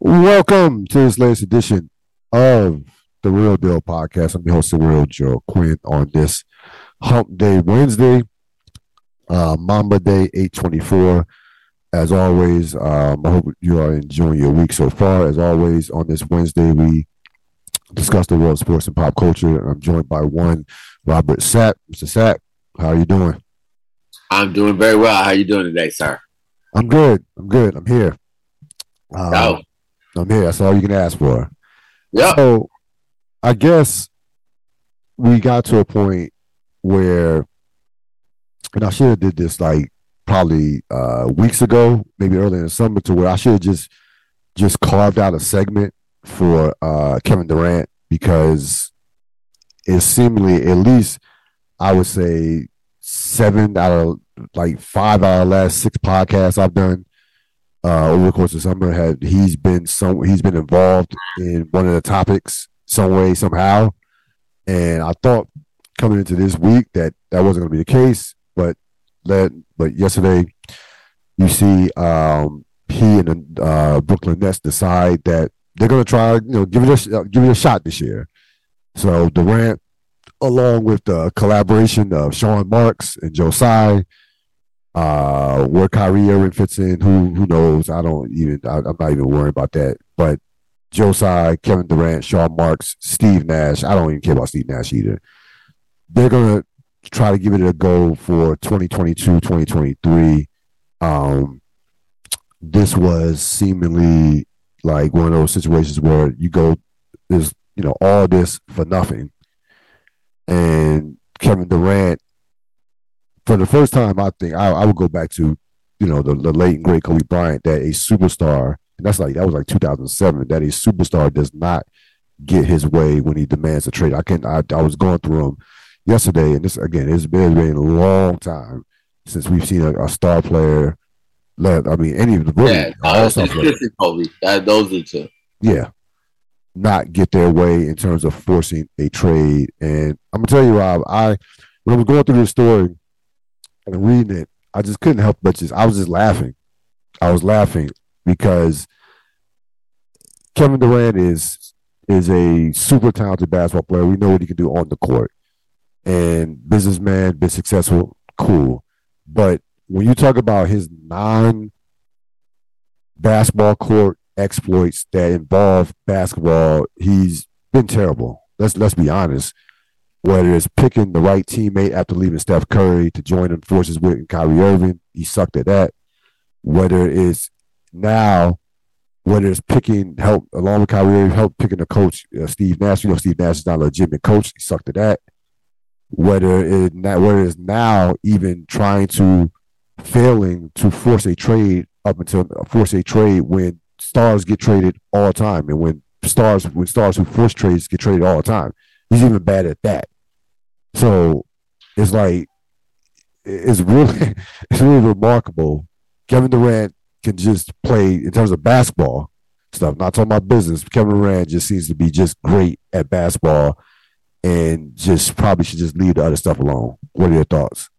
Welcome to this latest edition of the Ril Dil Podcast. I'm your host, the Real Joe Quinn, on this Hump Day Wednesday, uh, Mamba Day 824. As always, um, I hope you are enjoying your week so far. As always, on this Wednesday, we discuss the world of sports and pop culture. I'm joined by one Robert Sapp. Mr. Sapp, how are you doing? I'm doing very well. How are you doing today, sir? I'm good. I'm good. I'm here. Um, oh. I'm here. That's all you can ask for. Yeah. So I guess we got to a point where, and I should have did this like probably uh, weeks ago, maybe early in the summer, to where I should have just just carved out a segment for uh, Kevin Durant because it's seemingly at least I would say seven out of like five out of the last six podcasts I've done uh, over the course of summer had he's been some he's been involved in one of the topics some way somehow, and I thought coming into this week that that wasn't going to be the case, but but yesterday you see um, he and the uh, Brooklyn Nets decide that they're going to try you know give it a give it a shot this year. So Durant, along with the collaboration of Sean Marks and Tsai uh, where Kyrie Irving fits in, who who knows? I don't even. I, am not even worried about that. But Tsai, Kevin Durant, Sean Marks, Steve Nash. I don't even care about Steve Nash either. They're gonna try to give it a go for 2022, 2023. Um, this was seemingly like one of those situations where you go, there's you know all this for nothing, and Kevin Durant for the first time, I think I, I would go back to, you know, the, the late and great Kobe Bryant that a superstar, and that's like that was like 2007, that a superstar does not get his way when he demands a trade. I can I, I was going through them yesterday, and this again, it's been, been a long time since we've seen a, a star player. Let I mean, any of the really, yeah, all Kobe. That, those are two. Yeah, not get their way in terms of forcing a trade. And I'm gonna tell you, Rob, I when I was going through this story, and reading it, I just couldn't help but just I was just laughing. I was laughing because Kevin Durant is is a super talented basketball player. We know what he can do on the court. And businessman, been successful, cool. But when you talk about his non basketball court exploits that involve basketball, he's been terrible. Let's let's be honest whether it's picking the right teammate after leaving Steph Curry to join in forces with Kyrie Irving, he sucked at that. Whether it's now, whether it's picking help along with Kyrie Irving, help picking a coach, uh, Steve Nash. You know, Steve Nash is not a legitimate coach. He sucked at that. Whether it whether it's now even trying to failing to force a trade up until force a trade when stars get traded all the time, and when stars when stars who force trades get traded all the time. He's even bad at that. So it's like it's really it's really remarkable. Kevin Durant can just play in terms of basketball stuff. Not talking about business. Kevin Durant just seems to be just great at basketball, and just probably should just leave the other stuff alone. What are your thoughts?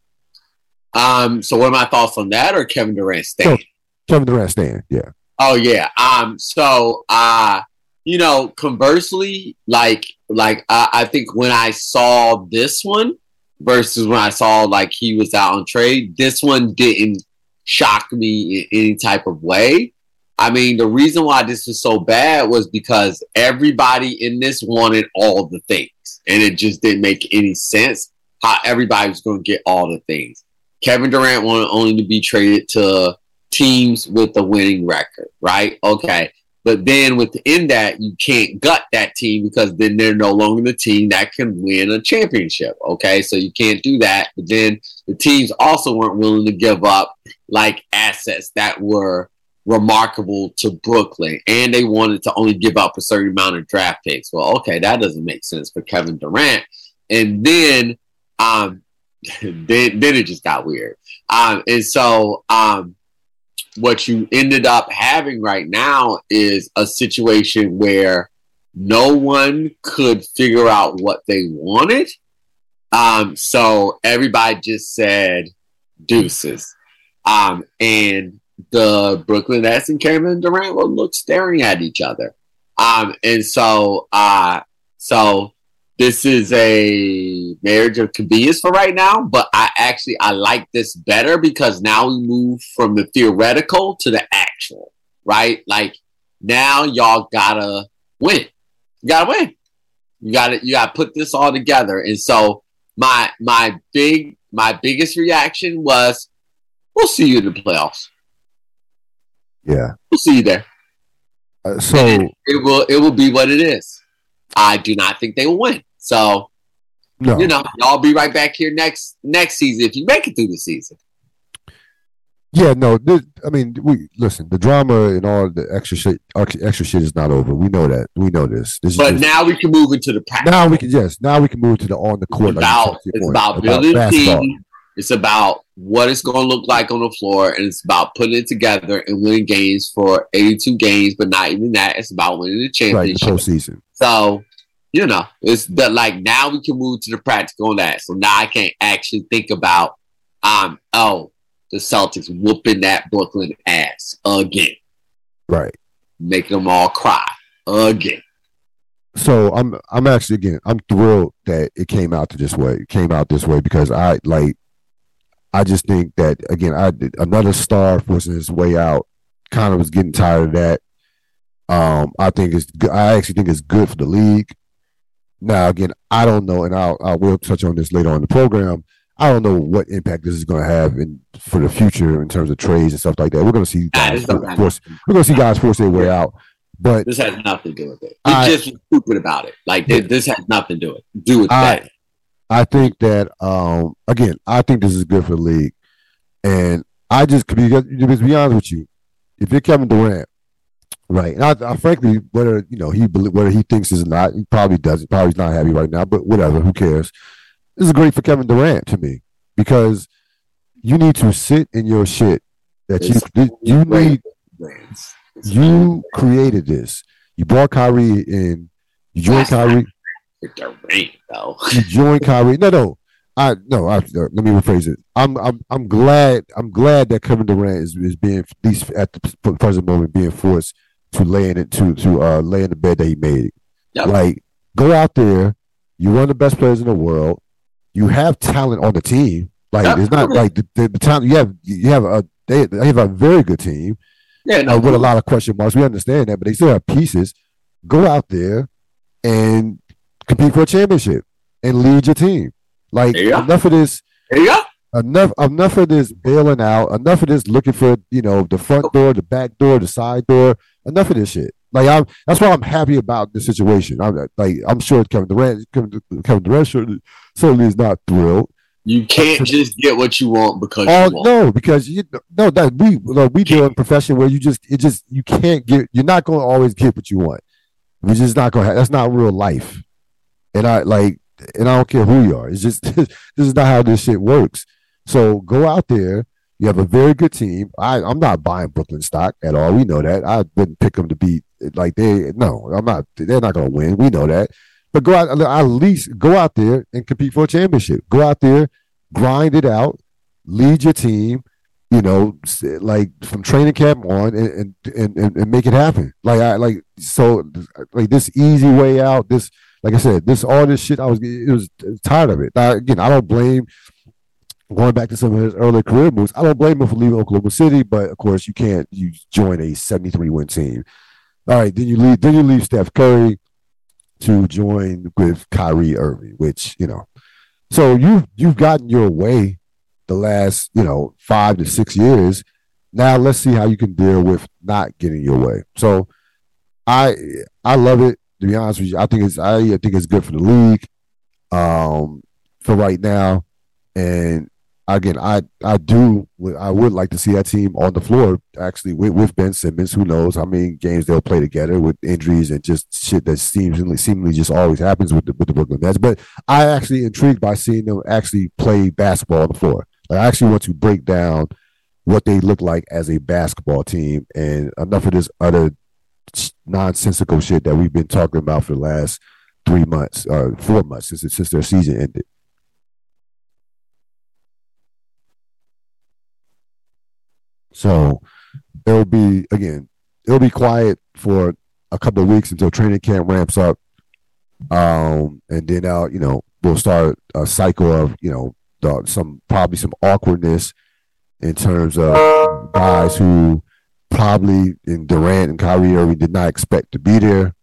Um. So, what are my thoughts on that, or Kevin Durant staying? Kevin Durant staying. Yeah. Oh yeah. Um. So, uh, you know, conversely, like like I, I think when I saw this one versus when I saw like he was out on trade, this one didn't shock me in any type of way. I mean, the reason why this was so bad was because everybody in this wanted all the things, and it just didn't make any sense how everybody was going to get all the things. Kevin Durant wanted only to be traded to teams with a winning record, right? Okay. But then within that, you can't gut that team because then they're no longer the team that can win a championship. Okay, so you can't do that. But then the teams also weren't willing to give up like assets that were remarkable to Brooklyn, and they wanted to only give up a certain amount of draft picks. Well, okay, that doesn't make sense for Kevin Durant. And then, um, then then it just got weird. Um, and so, um, what you ended up having right now is a situation where no one could figure out what they wanted. Um, so everybody just said deuces. Um, and the Brooklyn Nets and Kevin Durant will look staring at each other. Um, and so, uh, so this is a marriage of convenience for right now. But I actually I like this better because now we move from the theoretical to the actual, right? Like now y'all gotta win. You gotta win. You gotta you gotta put this all together. And so my my big my biggest reaction was, "We'll see you in the playoffs." Yeah, we'll see you there. Uh, so it will it will be what it is. I do not think they will win. So no. you know, I'll be right back here next next season if you make it through the season. Yeah, no. This, I mean, we listen. The drama and all the extra shit, extra shit is not over. We know that. We know this. this but now we can move into the practice. Now we can yes. Now we can move to the on the court. It's about, like it's about building a team. It's about what it's going to look like on the floor, and it's about putting it together and winning games for 82 games. But not even that. It's about winning the championship. Right, the postseason. So you know, it's that like now we can move to the practical on that. So now I can't actually think about um oh the Celtics whooping that Brooklyn ass again. Right. Making them all cry again. So I'm I'm actually again I'm thrilled that it came out to this way. It came out this way because I like I just think that again I another star forcing his way out. Kind of was getting tired of that. Um, I think it's I actually think it's good for the league. Now again, I don't know, and I'll I will touch on this later on in the program. I don't know what impact this is going to have in for the future in terms of trades and stuff like that. We're going to see guys force, we're going to see guys force their way out. But this has nothing to do with it. It's just stupid about it. Like this, this has nothing to do it. Do with I, that. I think that um again, I think this is good for the league, and I just to be, to be honest with you, if you're Kevin Durant, right, and I, I frankly whether you know he whether he thinks is not, he probably doesn't. Probably he's not happy right now, but whatever, who cares? This is great for Kevin Durant to me because you need to sit in your shit that you you need. You created this. You brought Kyrie in. You joined Kyrie. Durant, though. You joined Kyrie. No, no. I no. I, let me rephrase it. I'm I'm I'm glad. I'm glad that Kevin Durant is, is being at least at the present moment being forced to lay in it to to uh, lay in the bed that he made. Yep. Like go out there. You're one of the best players in the world you have talent on the team. Like it's not like the, the, the talent you have. You have a they, they have a very good team. Yeah, no, uh, with a lot of question marks. We understand that, but they still have pieces. Go out there and compete for a championship and lead your team. Like enough of this. Yeah. Enough, enough of this bailing out. Enough of this looking for you know the front door, the back door, the side door. Enough of this shit. Like I'm, that's why I'm happy about the situation. I'm like, I'm sure Kevin Durant, Kevin, Kevin Durant certainly, certainly is not thrilled. You can't just get what you want because oh, you no, because you no that we look, we do a profession where you just it just you can't get you're not going to always get what you want. We're just not going to. That's not real life. And I like, and I don't care who you are. It's just this is not how this shit works. So go out there you have a very good team. I, I'm not buying Brooklyn stock at all. We know that. I wouldn't pick them to beat like they. No, I'm not. They're not going to win. We know that. But go out at least go out there and compete for a championship. Go out there, grind it out, lead your team. You know, like from training camp on, and and and, and make it happen. Like I like so like this easy way out. This like I said, this all this shit. I was it was tired of it. Now, again, I don't blame going back to some of his early career moves, I don't blame him for leaving Oklahoma City, but of course you can't you join a 73 win team. All right, then you leave then you leave Steph Curry to join with Kyrie Irving, which, you know. So you've you've gotten your way the last, you know, five to six years. Now let's see how you can deal with not getting your way. So I I love it. To be honest with you, I think it's I think it's good for the league um, for right now. And again, I I do I would like to see that team on the floor actually with, with Ben Simmons. Who knows how many games they'll play together with injuries and just shit that seemingly seemingly just always happens with the with the Brooklyn Nets. But I actually intrigued by seeing them actually play basketball on the floor. Like, I actually want to break down what they look like as a basketball team and enough of this other nonsensical shit that we've been talking about for the last three months or uh, four months since since their season ended. So it'll be again, it'll be quiet for a couple of weeks until training camp ramps up. Um, and then now, you know, we'll start a cycle of, you know, the, some probably some awkwardness in terms of guys who probably in Durant and Kyrie Irving did not expect to be there.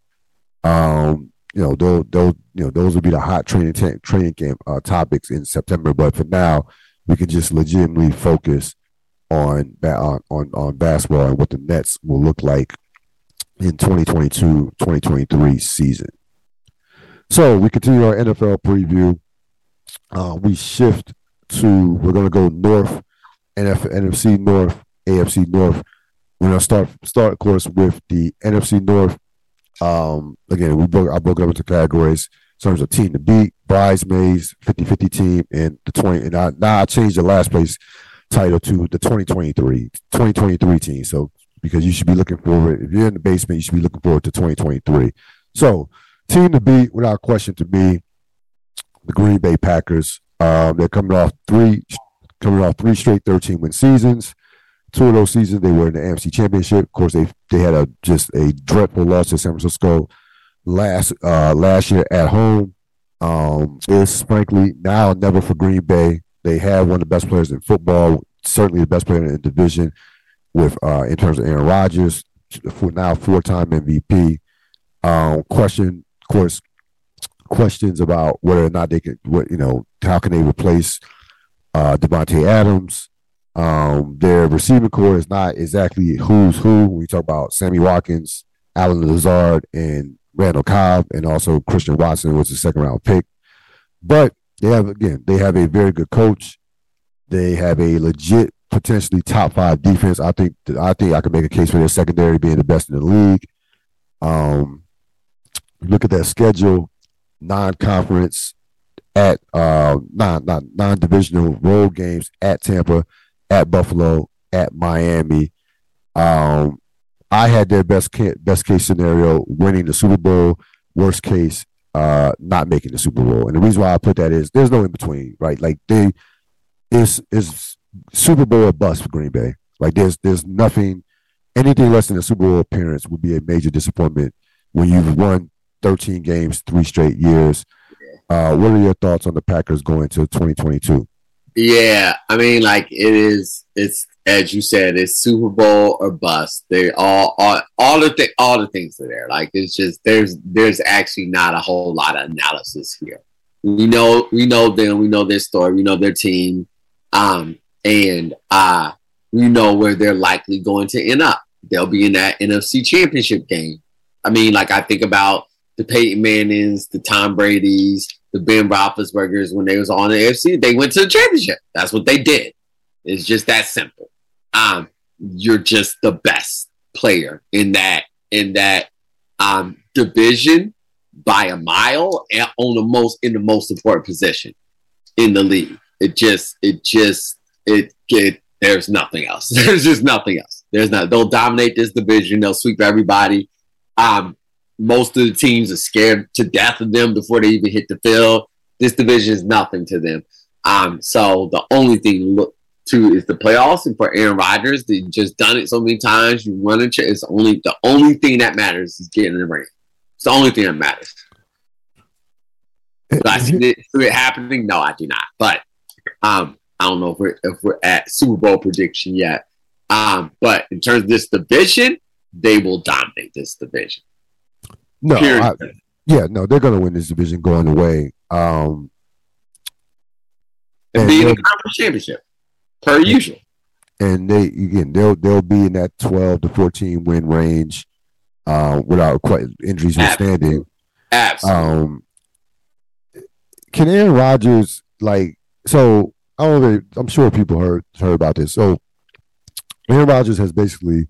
Um, you know, those, those, you know, those would be the hot training t- training camp uh, topics in September. But for now, we can just legitimately focus on on on, on basketball and what the Nets will look like in 2022-2023 season. So we continue our NFL preview. Uh, we shift to we're going to go north, NF, NFC North, AFC North. We're to start start, of course, with the NFC North. Um, again, we broke I broke it up into categories in terms of team to beat, bridesmaids, 50-50 team, and the 20. And I, now I changed the last place title to the 2023 2023 team. So because you should be looking forward. If you're in the basement, you should be looking forward to 2023. So, team to beat, without question, to me, the Green Bay Packers. Um, they're coming off three, coming off three straight 13 win seasons. Two of those seasons they were in the AFC Championship. Of course, they they had a just a dreadful loss to San Francisco last uh, last year at home. Um, it's frankly now never for Green Bay. They have one of the best players in football, certainly the best player in the division with uh, in terms of Aaron Rodgers, now four-time MVP. Um, question, of course, questions about whether or not they can, what you know, how can they replace uh, Davante Adams? Um, their receiving corps is not exactly who's who. We talk about Sammy Watkins, Allen Lazard, and Randall Cobb, and also Christian Watson was the second round pick. But they have again, they have a very good coach. They have a legit potentially top five defense. I think I think I can make a case for their secondary being the best in the league. Um, look at their schedule, non-conference at uh non non non-divisional road games at Tampa, at Buffalo, at Miami. Um, I had their best best case scenario winning the Super Bowl. Worst case, uh, not making the Super Bowl. And the reason why I put that is there's no in between, right? Like they is is Super Bowl or bust for Green Bay. Like there's there's nothing anything less than a Super Bowl appearance would be a major disappointment when you've won 13 games three straight years. Uh, what are your thoughts on the Packers going to 2022? Yeah, I mean, like it is. It's as you said, it's Super Bowl or bust. They all, all, all the th- all the things are there. Like it's just there's there's actually not a whole lot of analysis here. We know we know them. We know their story. We know their team. Um, and uh, we know where they're likely going to end up. They'll be in that NFC Championship game. I mean, like I think about the Peyton Mannings, the Tom Brady's, the Ben Roethlisberger's when they was on the AFC, they went to the championship. That's what they did. It's just that simple. Um, you're just the best player in that in that um, division by a mile and on the most in the most important position in the league. It just it just it, it there's nothing else. There's just nothing else. There's not. They'll dominate this division. They'll sweep everybody. Um, most of the teams are scared to death of them before they even hit the field. This division is nothing to them. Um, so the only thing to look to is the playoffs, and for Aaron Rodgers, they just done it so many times. You run into it's only the only thing that matters is getting in the ring. It's the only thing that matters. Do I see it, see it happening? No, I do not. But um, I don't know if we're if we're at Super Bowl prediction yet. Um, but in terms of this division, they will dominate this division. No, I, yeah, no, they're going to win this division going away. Um, and, be in the conference championship per and, usual. And they again, they'll they'll be in that twelve to fourteen win range, uh, without quite injuries withstanding. Absolutely. Um, can Aaron Rodgers like so? I don't know. I'm sure people heard heard about this. So Aaron Rodgers has basically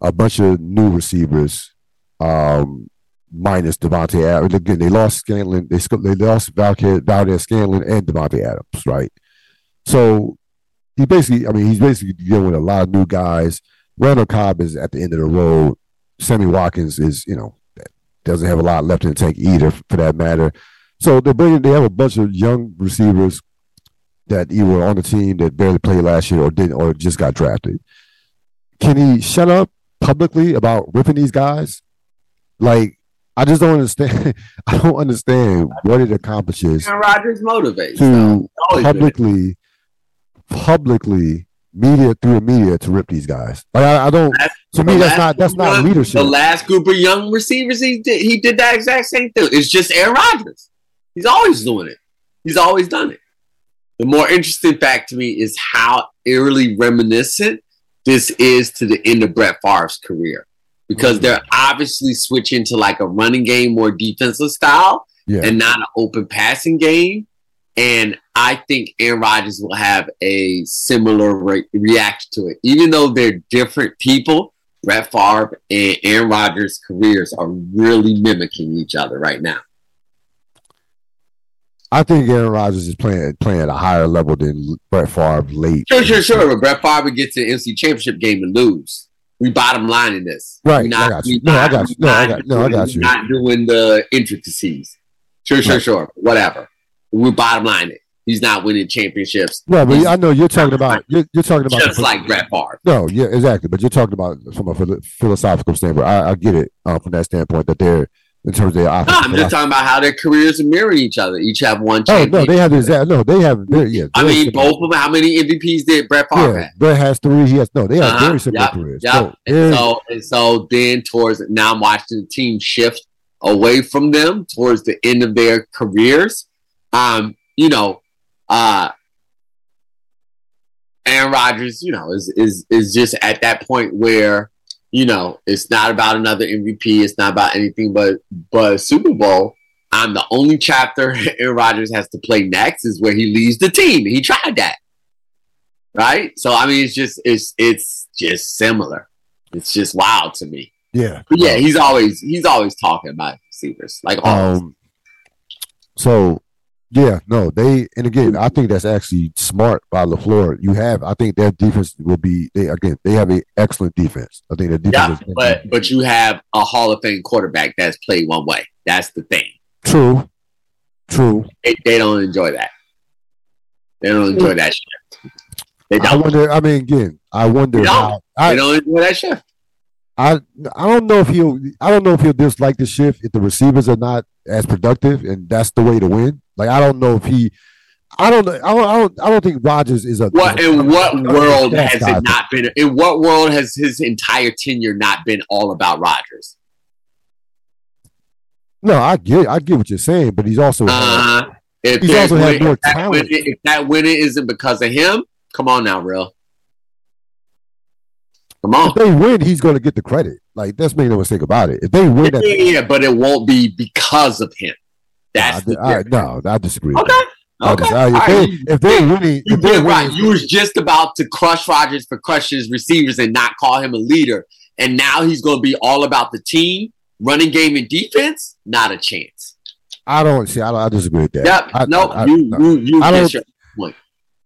a bunch of new receivers, um, minus Davante Adams. Again, they lost Scantling. They they lost Valdes Scantling and Davante Adams, right? So he basically, I mean, he's basically dealing with a lot of new guys. Randall Cobb is at the end of the road. Sammy Watkins is, you know, doesn't have a lot left in the tank either, for that matter. So they're bringing. They have a bunch of young receivers that either were on the team that barely played last year or didn't or just got drafted. can he shut up publicly about ripping these guys? Like, I just don't understand. I don't understand what it accomplishes. Aaron Rodgers motivates to publicly, publicly media through the media to rip these guys. Like I, I don't. to me, that's not that's not leadership. The last group of young receivers, he did he did that exact same thing. It's just Aaron Rodgers. He's always doing it. He's always done it. The more interesting fact to me is how eerily reminiscent this is to the end of Brett Favre's career, because they're obviously switching to like a running game, more defensive style, yeah. and not an open passing game. And I think Aaron Rodgers will have a similar re- reaction to it. Even though they're different people, Brett Favre and Aaron Rodgers' careers are really mimicking each other right now. I think Aaron Rodgers is playing playing at a higher level than Brett Favre late. Sure, sure, sure. But Brett Favre gets to the NFC Championship game and lose. We bottom line in this. Right. Not, I got you. No, not, I got you. No, I got, no, I got you. Not doing the intricacies. Sure, sure, right. sure. Whatever. We bottom line it. He's not winning championships. No, but I know you're talking about you're, you're talking about just the, like Brett Favre. No, yeah, exactly. But you're talking about from a philosophical standpoint. I, I get it uh, from that standpoint that they're in terms of their offense. No, I'm just talking about how their careers mirror each other. Each have one. Oh no, they have the exact. No, they have. Yeah, I mean, both of them. How many MVPs did Brett Favre yeah, have? Brett has three. He has no. They have uh-huh, very similar yep, careers. Yep. So, and so, and so then towards now, I'm watching the team shift away from them towards the end of their careers. Um, you know, uh, Aaron Rodgers, you know, is is is just at that point where you know it's not about another MVP. It's not about anything but but Super Bowl. I'm the only chapter Aaron Rodgers has to play next is where he leaves the team. He tried that, right? So I mean, it's just it's it's just similar. It's just wild to me. Yeah, but yeah. He's always he's always talking about receivers like um. So yeah, no, they and again, I think that's actually smart by LaFleur. You have, I think their defense will be. They again, they have an excellent defense. I think the defense. Yeah, but but you have a Hall of Fame quarterback that's played one way. That's the thing. True. True. They, they don't enjoy that. They don't enjoy that shift. They don't. I wonder. I mean, again, I wonder they how. I, they don't enjoy that shift. I I don't know if he'll I don't know if he'll dislike the shift if the receivers are not as productive and that's the way to win. Like I don't know if he I don't know. I don't. I don't, I don't think Rodgers is a. What in what world has it not been? In what world has his entire tenure not been all about Rodgers? No, I get. I get what you're saying, but he's also. Uh, if he's also had more talent. if that winning isn't because of him, come on now, real. Come on. If they win, he's going to get the credit. Like that's make no mistake about it. If they win, yeah, that, yeah, but it won't be because of him. That's I, I, no, I disagree. Okay. Okay. If, they, if they're you if they're right. You was just about to crush Rodgers for crushing his receivers and not call him a leader, and now he's going to be all about the team, running game, and defense. Not a chance. I don't see. I, don't, I disagree with that. Yep. I, no, I, you, you, you, I don't.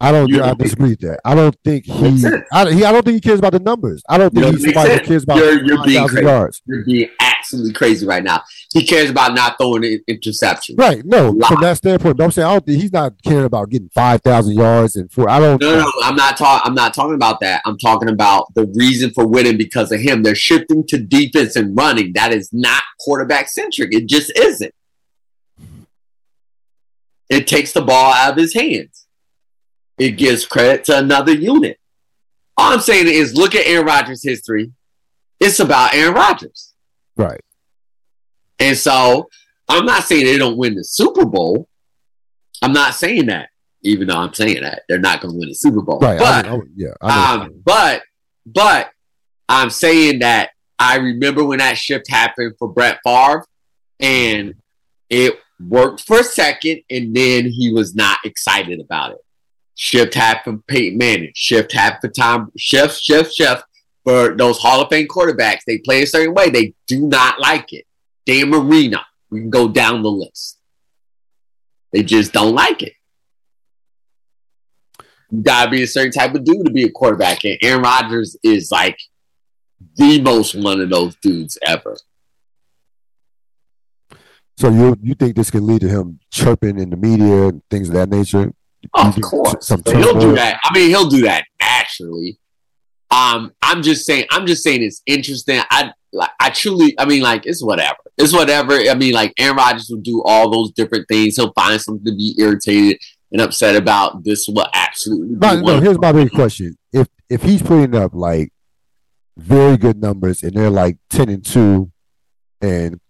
I don't. I disagree with that. I don't think he. I, he. I don't think he cares about the numbers. I don't think he's somebody who cares about you're, you're being crazy. yards. You're being absolutely crazy right now. He cares about not throwing an interception. Right. No. From that standpoint, but I'm saying I don't think he's not caring about getting five thousand yards and four. I don't. No, no, I'm not talking. I'm not talking about that. I'm talking about the reason for winning because of him. They're shifting to defense and running. That is not quarterback centric. It just isn't. It takes the ball out of his hands it gives credit to another unit. All I'm saying is look at Aaron Rodgers' history. It's about Aaron Rodgers. Right. And so I'm not saying they don't win the Super Bowl. I'm not saying that, even though I'm saying that they're not going to win the Super Bowl. Right. But, I I yeah. I um, but, but I'm saying that I remember when that shift happened for Brett Favre, and it worked for a second, and then he was not excited about it. Shift half for Peyton Manning. Shift half for Tom. Shift, shift, shift for those Hall of Fame quarterbacks. They play a certain way. They do not like it. Dan Marino. We can go down the list. They just don't like it. You gotta be a certain type of dude to be a quarterback. And Aaron Rodgers is like the most one of those dudes ever. So you you think this can lead to him chirping in the media and things of that nature? Of course, he'll do that. I mean, he'll do that naturally. Um, I'm just saying, I'm just saying it's interesting. I like, I truly, I mean, like, it's whatever. It's whatever. I mean, like, Aaron Rodgers will do all those different things. He'll find something to be irritated and upset about. This will absolutely. No, no, here's my big question: if if he's putting up like very good numbers and they're like ten and two, and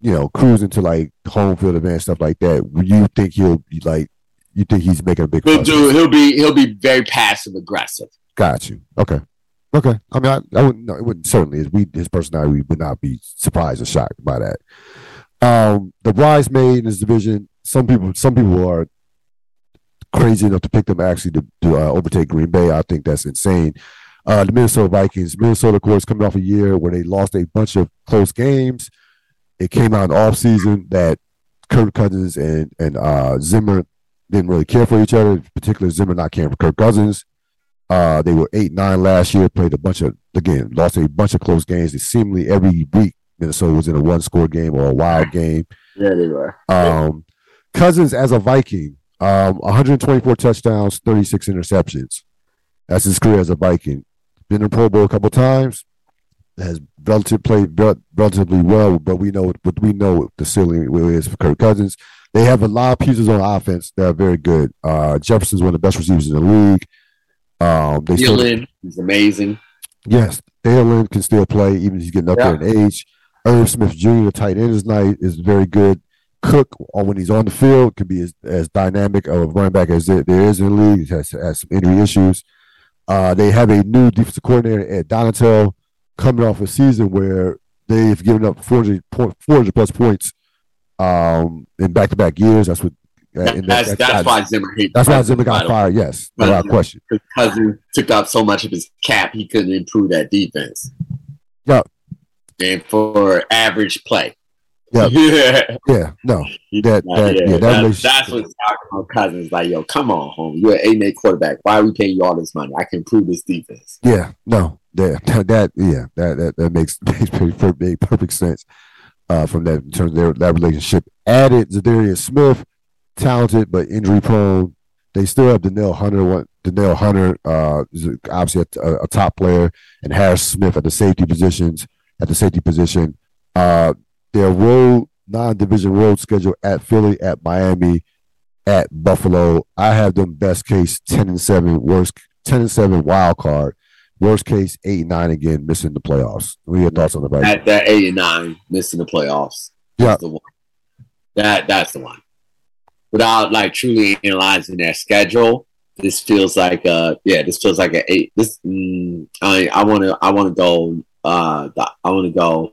you know cruising to like home field advantage stuff like that, you think he'll be like? You think he's making a big? He'll do. He'll be. He'll be very passive aggressive. Got you. Okay. Okay. I mean, I, I wouldn't. No, it wouldn't. Certainly, we his personality would not be surprised or shocked by that. Um, the bridesmaid in his division. Some people. Some people are crazy enough to pick them actually to, to uh, overtake Green Bay. I think that's insane. Uh, the Minnesota Vikings. Minnesota, of course, coming off a year where they lost a bunch of close games. It came out in off season that Kirk Cousins and and uh, Zimmer didn't really care for each other. Particularly Zimmer not caring for Kirk Cousins. Uh, they were eight nine last year. Played a bunch of again lost a bunch of close games. They seemingly every week Minnesota was in a one score game or a wild game. Yeah, they were. Um, Cousins as a Viking, um, 124 touchdowns, 36 interceptions. That's his career as a Viking. Been in Pro Bowl a couple times. Has relative played relatively well, but we know what we know the ceiling is for Kirk Cousins. They have a lot of pieces on offense that are very good. Uh, Jefferson's one of the best receivers in the league. Um, they Thielen is amazing. Yes, Thielen can still play even if he's getting up yeah. there in age. Irv Smith Jr., the tight end, is nice, is very good. Cook, when he's on the field, can be as, as dynamic of a running back as there, there is in the league. He has, has some injury issues. Uh, they have a new defensive coordinator at Donatell coming off a season where they've given up 400, 400 plus points um, in back to back years. That's what uh, that's, that's, that's why Zimmer. That's why Zimmer got fired. Yes, without question. Because he took out so much of his cap, he couldn't improve that defense. Yeah, and for average play. Yeah, yeah, yeah. No, that, that yeah, yeah, that that's, that's what's talking about. Cousins like, yo, come on, home. You're an eight quarterback. Why are we paying you all this money? I can improve this defense. Yeah, no, that, that yeah, that that, that makes makes perfect, perfect sense. Uh, from that in terms of their, that relationship. Added Za'Darius Smith, talented but injury prone. They still have Danielle Hunter. One Danielle Hunter uh, is obviously a, a, top player, and Harris Smith at the safety positions. At the safety position, uh, their road non-division road schedule at Philly, at Miami, at Buffalo. I have them best case ten and seven, worst ten and seven wild card. Worst case eight and nine again, missing the playoffs. What are your thoughts on the At that eight and nine, missing the playoffs. Yeah, the one. That that's the one without like truly analyzing their schedule, this feels like a yeah, this feels like a eight. This mm, I I want to I want to go uh I want to go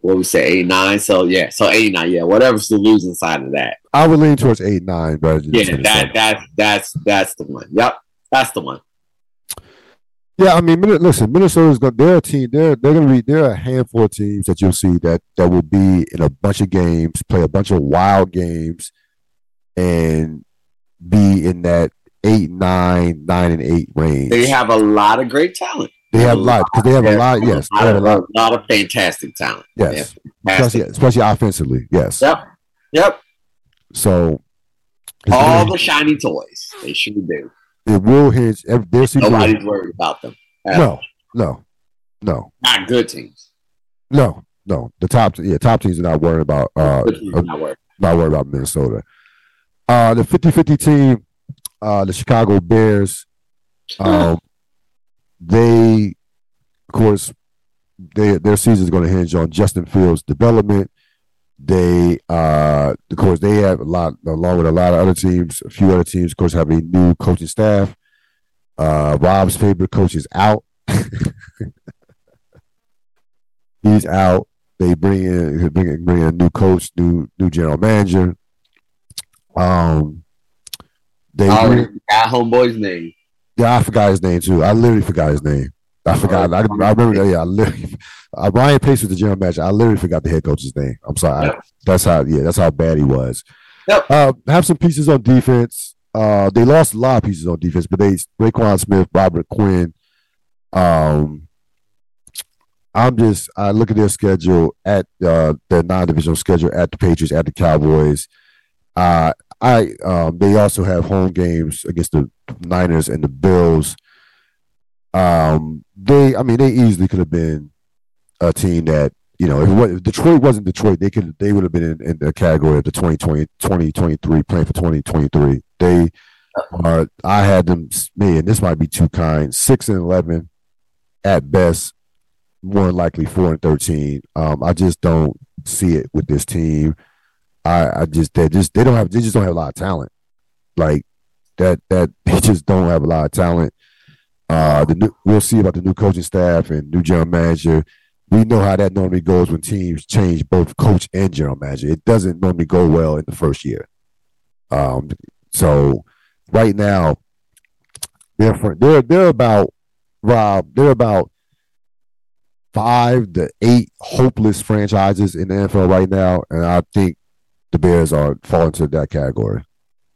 what we say eight nine. So yeah, so eight nine. Yeah, whatever's the losing side of that. I would lean towards eight nine, but yeah, that that's that's that's the one. Yep, that's the one. Yeah, I mean, listen, Minnesota's going. They're a team. They're they're going to be. They're a handful of teams that you'll see that that will be in a bunch of games, play a bunch of wild games, and be in that eight, nine, nine, and eight range. They have a lot of great talent. They have a lot because they have a lot. Yes, they have a lot, a lot of fantastic talent. Yes, especially especially offensively. Yes. Yep. Yep. So all the shiny toys they should do. It will hinge. Their Nobody's worried about them. No, no, no. Not good teams. No, no. The top, yeah, top teams are not worried about. Uh, not worried. Not worried about Minnesota. Uh, the 50-50 team, uh, the Chicago Bears, um, they, of course, they, their season is going to hinge on Justin Fields' development. They, uh, of course, they have a lot, along with a lot of other teams. A few other teams, of course, have a new coaching staff. Uh, Rob's favorite coach is out. He's out. They bring in bring, bring in a new coach, new new general manager. Um, they oh, got homeboy's name. Yeah, I forgot his name too. I literally forgot his name. I forgot. I, I remember that. Yeah, I literally. Uh, Ryan Pace was the general manager. I literally forgot the head coach's name. I'm sorry. Yep. I, that's how. Yeah, that's how bad he was. Yep. Uh, have some pieces on defense. Uh, they lost a lot of pieces on defense, but they Roquan Smith, Robert Quinn. Um, I'm just I look at their schedule at uh, their non-divisional schedule at the Patriots, at the Cowboys. Uh, I um, they also have home games against the Niners and the Bills. Um, they, I mean, they easily could have been a team that you know, if, was, if, Detroit wasn't Detroit, they could they would have been in, in, the category of the 2020, 2023, playing for 2023. They are, I had them, me, and this might be too kind, 6 and 11 at best, more likely 4 and 13. Um, I just don't see it with this team. I, I just, they just, they don't have, they just don't have a lot of talent. Like that, that, they just don't have a lot of talent. Uh, the new, we'll see about the new coaching staff and new general manager we know how that normally goes when teams change both coach and general manager. It doesn't normally go well in the first year. Um, so right now, they're they're they're about Rob. They're about five to eight hopeless franchises in the NFL right now, and I think the Bears are falling into that category.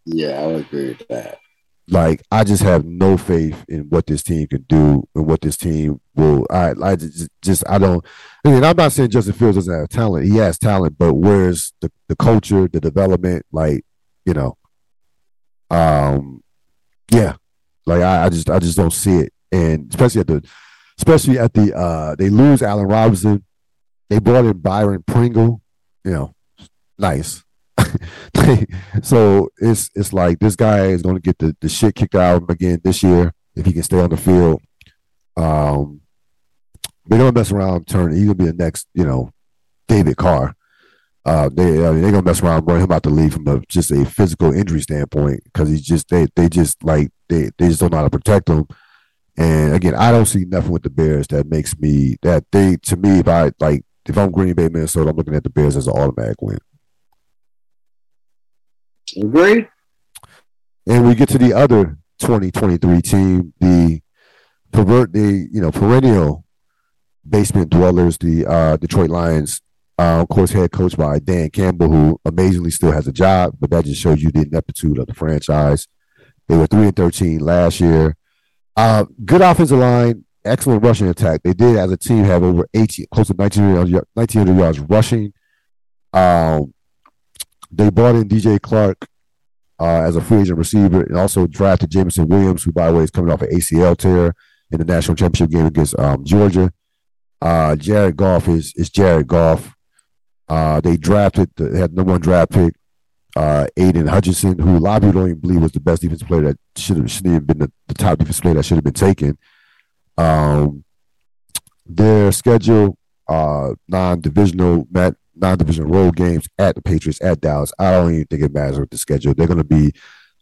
Yeah, I would agree with that like I just have no faith in what this team can do and what this team will. I I just, just I don't. I mean, I'm not saying Justin Fields doesn't have talent. He has talent, but where's the the culture, the development? Like you know, um, yeah, like I, I just I just don't see it, and especially at the especially at the uh they lose Allen Robinson, they brought in Byron Pringle, you know, nice. so it's it's like this guy is going to get the, the shit kicked out of him again this year if he can stay on the field. Um, they don't mess around. Turn he's gonna be the next, you know, David Carr. Uh, they I mean, they're gonna mess around, run him out the league from a, just a physical injury standpoint because he's just they they just like they they just don't know how to protect him. And again, I don't see nothing with the Bears that makes me that they to me if I like if I'm Green Bay Minnesota, I'm looking at the Bears as an automatic win. Agree. And we get to the other 2023 team, the pervert, the you know perennial basement dwellers, the uh, Detroit Lions. Uh, of course, head coached by Dan Campbell, who amazingly still has a job, but that just shows you the ineptitude of the franchise. They were three and thirteen last year. Uh, good offensive line, excellent rushing attack. They did, as a team, have over 18, close to 1900, 1900 yards rushing. Um, they brought in DJ Chark uh, as a free agent receiver and also drafted Jameson Williams, who, by the way, is coming off an ACL tear in the national championship game against um, Georgia. Uh, Jared Goff is is Jared Goff. Uh, they drafted, they had number one draft pick, uh, Aidan Hutchinson, who a lot of people don't even believe was the best defensive player that should have shouldn't even been the, the top defensive player that should have been taken. Um, their schedule, uh, non-divisional met non-division road games at the Patriots at Dallas. I don't even think it matters with the schedule. They're going to be.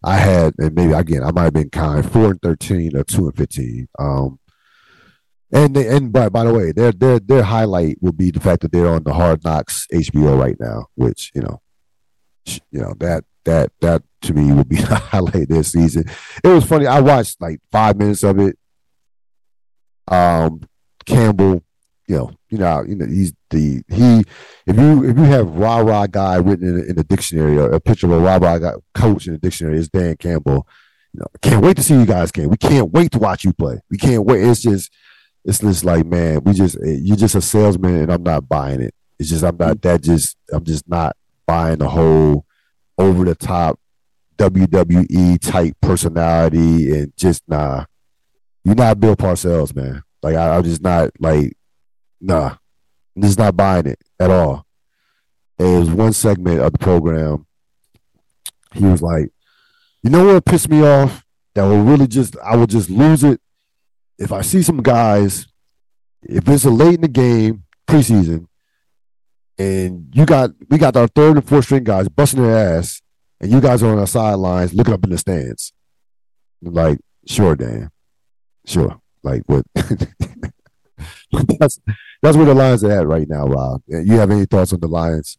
I had, and maybe again, I might have been kind, four and thirteen or two and fifteen. Um, and they, and by by the way, their their their highlight will be the fact that they're on the Hard Knocks HBO right now, which you know, you know that that that to me would be the highlight this season. It was funny. I watched like five minutes of it. Um, Campbell you know, you know, you know, he's the he. If you if you have rah rah guy written in, in the dictionary, or a picture of a rah rah guy coach in the dictionary, is Dan Campbell. You know, can't wait to see you guys again. We can't wait to watch you play. We can't wait. It's just, it's just like, man, we just eh, you're just a salesman, and I'm not buying it. It's just I'm not that. Just I'm just not buying the whole over the top WWE type personality and just nah. You're not Bill Parcells, man. Like I, I'm just not like nah, just not buying it at all. And it was one segment of the program. He was like, you know what pissed me off? That will really just I will just lose it if I see some guys, if it's a late in the game, preseason, and you got we got our third and fourth string guys busting their ass, and you guys are on our sidelines looking up in the stands. Like, sure, Dan. Sure. Like what that's that's where the Lions are at right now, Rob. You have any thoughts on the Lions?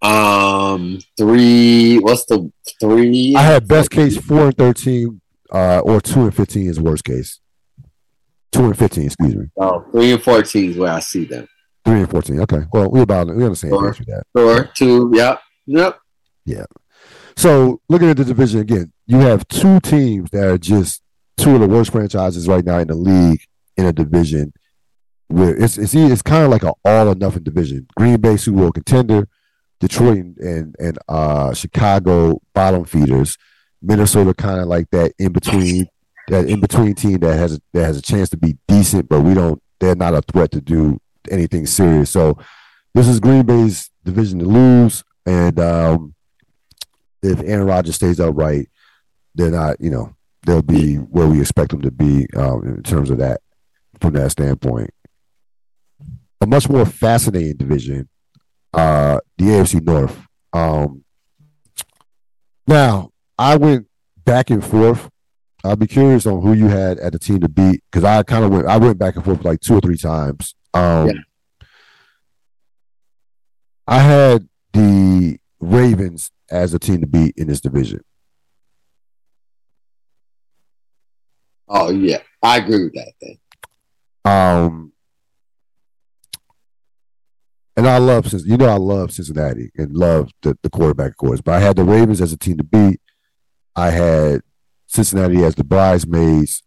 Um, three. What's the three? I had best case four and thirteen, uh, or two and fifteen is worst case. Two and fifteen, excuse me. Oh, three and fourteen is where I see them. Three and fourteen. Okay. Well, we about we understand sure. that. Four, two. Yep. Yep. Yeah. So looking at the division again, you have two teams that are just two of the worst franchises right now in the league in a division where it's it's it's kind of like an all or nothing division. Green Bay Super Bowl contender, Detroit and and, and uh, Chicago bottom feeders, Minnesota kind of like that in between that in between team that has a, that has a chance to be decent, but we don't. They're not a threat to do anything serious. So this is Green Bay's division to lose, and um, if Aaron Rodgers stays upright, they're not. You know, they'll be where we expect them to be um, in terms of that from that standpoint. A much more fascinating division, uh, the AFC North. Um, now, I went back and forth. I'd be curious on who you had at the team to beat because I kind of went. I went back and forth like two or three times. Um, yeah. I had the Ravens as a team to beat in this division. Oh yeah, I agree with that. Then. Um, and I love you know I love Cincinnati and love the, the quarterback of course, but I had the Ravens as a team to beat. I had Cincinnati as the bridesmaids,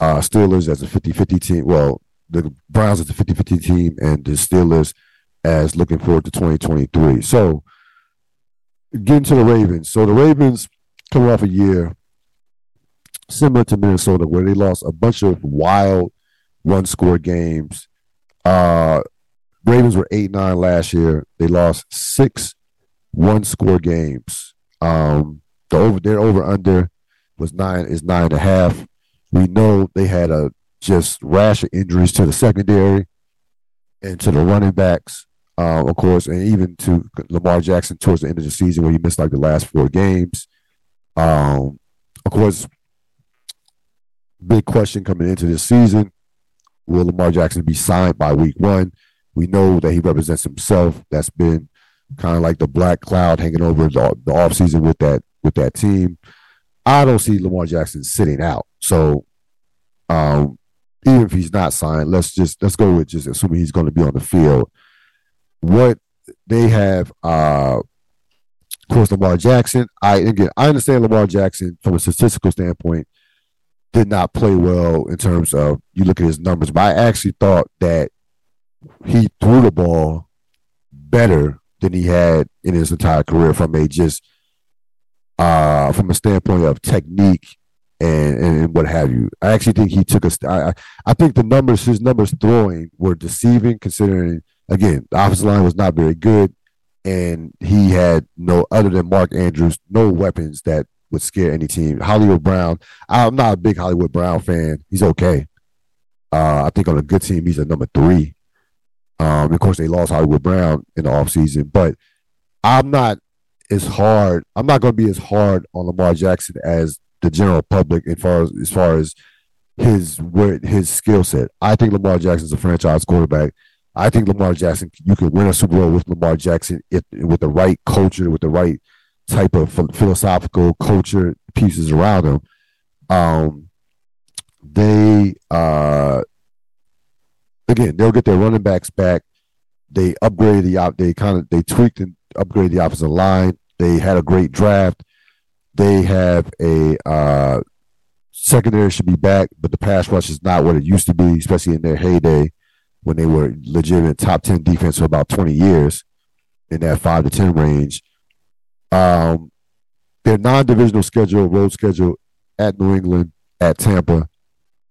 uh, Steelers as a 50-50 team. Well, the Browns as a 50-50 team, and the Steelers as looking forward to 2023. So getting to the Ravens. So the Ravens coming off a year similar to Minnesota, where they lost a bunch of wild one score games. Uh, Ravens were eight nine last year. They lost six one score games. Um, the over their over under was nine is nine and a half. We know they had a just rash of injuries to the secondary and to the running backs, uh, of course, and even to Lamar Jackson towards the end of the season where he missed like the last four games. Um, of course, big question coming into this season. Will Lamar Jackson be signed by week one? We know that he represents himself. That's been kind of like the black cloud hanging over the, the offseason with that with that team. I don't see Lamar Jackson sitting out. So um, even if he's not signed, let's just let's go with just assuming he's going to be on the field. What they have, uh, of course, Lamar Jackson. I again, I understand Lamar Jackson from a statistical standpoint did not play well in terms of you look at his numbers, but I actually thought that he threw the ball better than he had in his entire career from a just uh from a standpoint of technique and, and what have you. I actually think he took a. I, I think the numbers, his numbers throwing were deceiving, considering again the offensive line was not very good, and he had no other than Mark Andrews, no weapons that would scare any team. Hollywood Brown, I'm not a big Hollywood Brown fan. He's okay. Uh, I think on a good team, he's a number three. Um, of course, they lost Hollywood Brown in the offseason, but I'm not as hard. I'm not going to be as hard on Lamar Jackson as the general public as far as, as far as his his skill set. I think Lamar Jackson's a franchise quarterback. I think Lamar Jackson, you can win a Super Bowl with Lamar Jackson if, with the right culture, with the right type of philosophical culture pieces around them. Um, they uh, again they'll get their running backs back. They upgraded the out. They kind of they tweaked and upgraded the offensive line. They had a great draft. They have a uh, secondary should be back, but the pass rush is not what it used to be, especially in their heyday when they were legitimate top ten defense for about twenty years in that five to ten range. Um, their non-divisional schedule, road schedule at New England, at Tampa,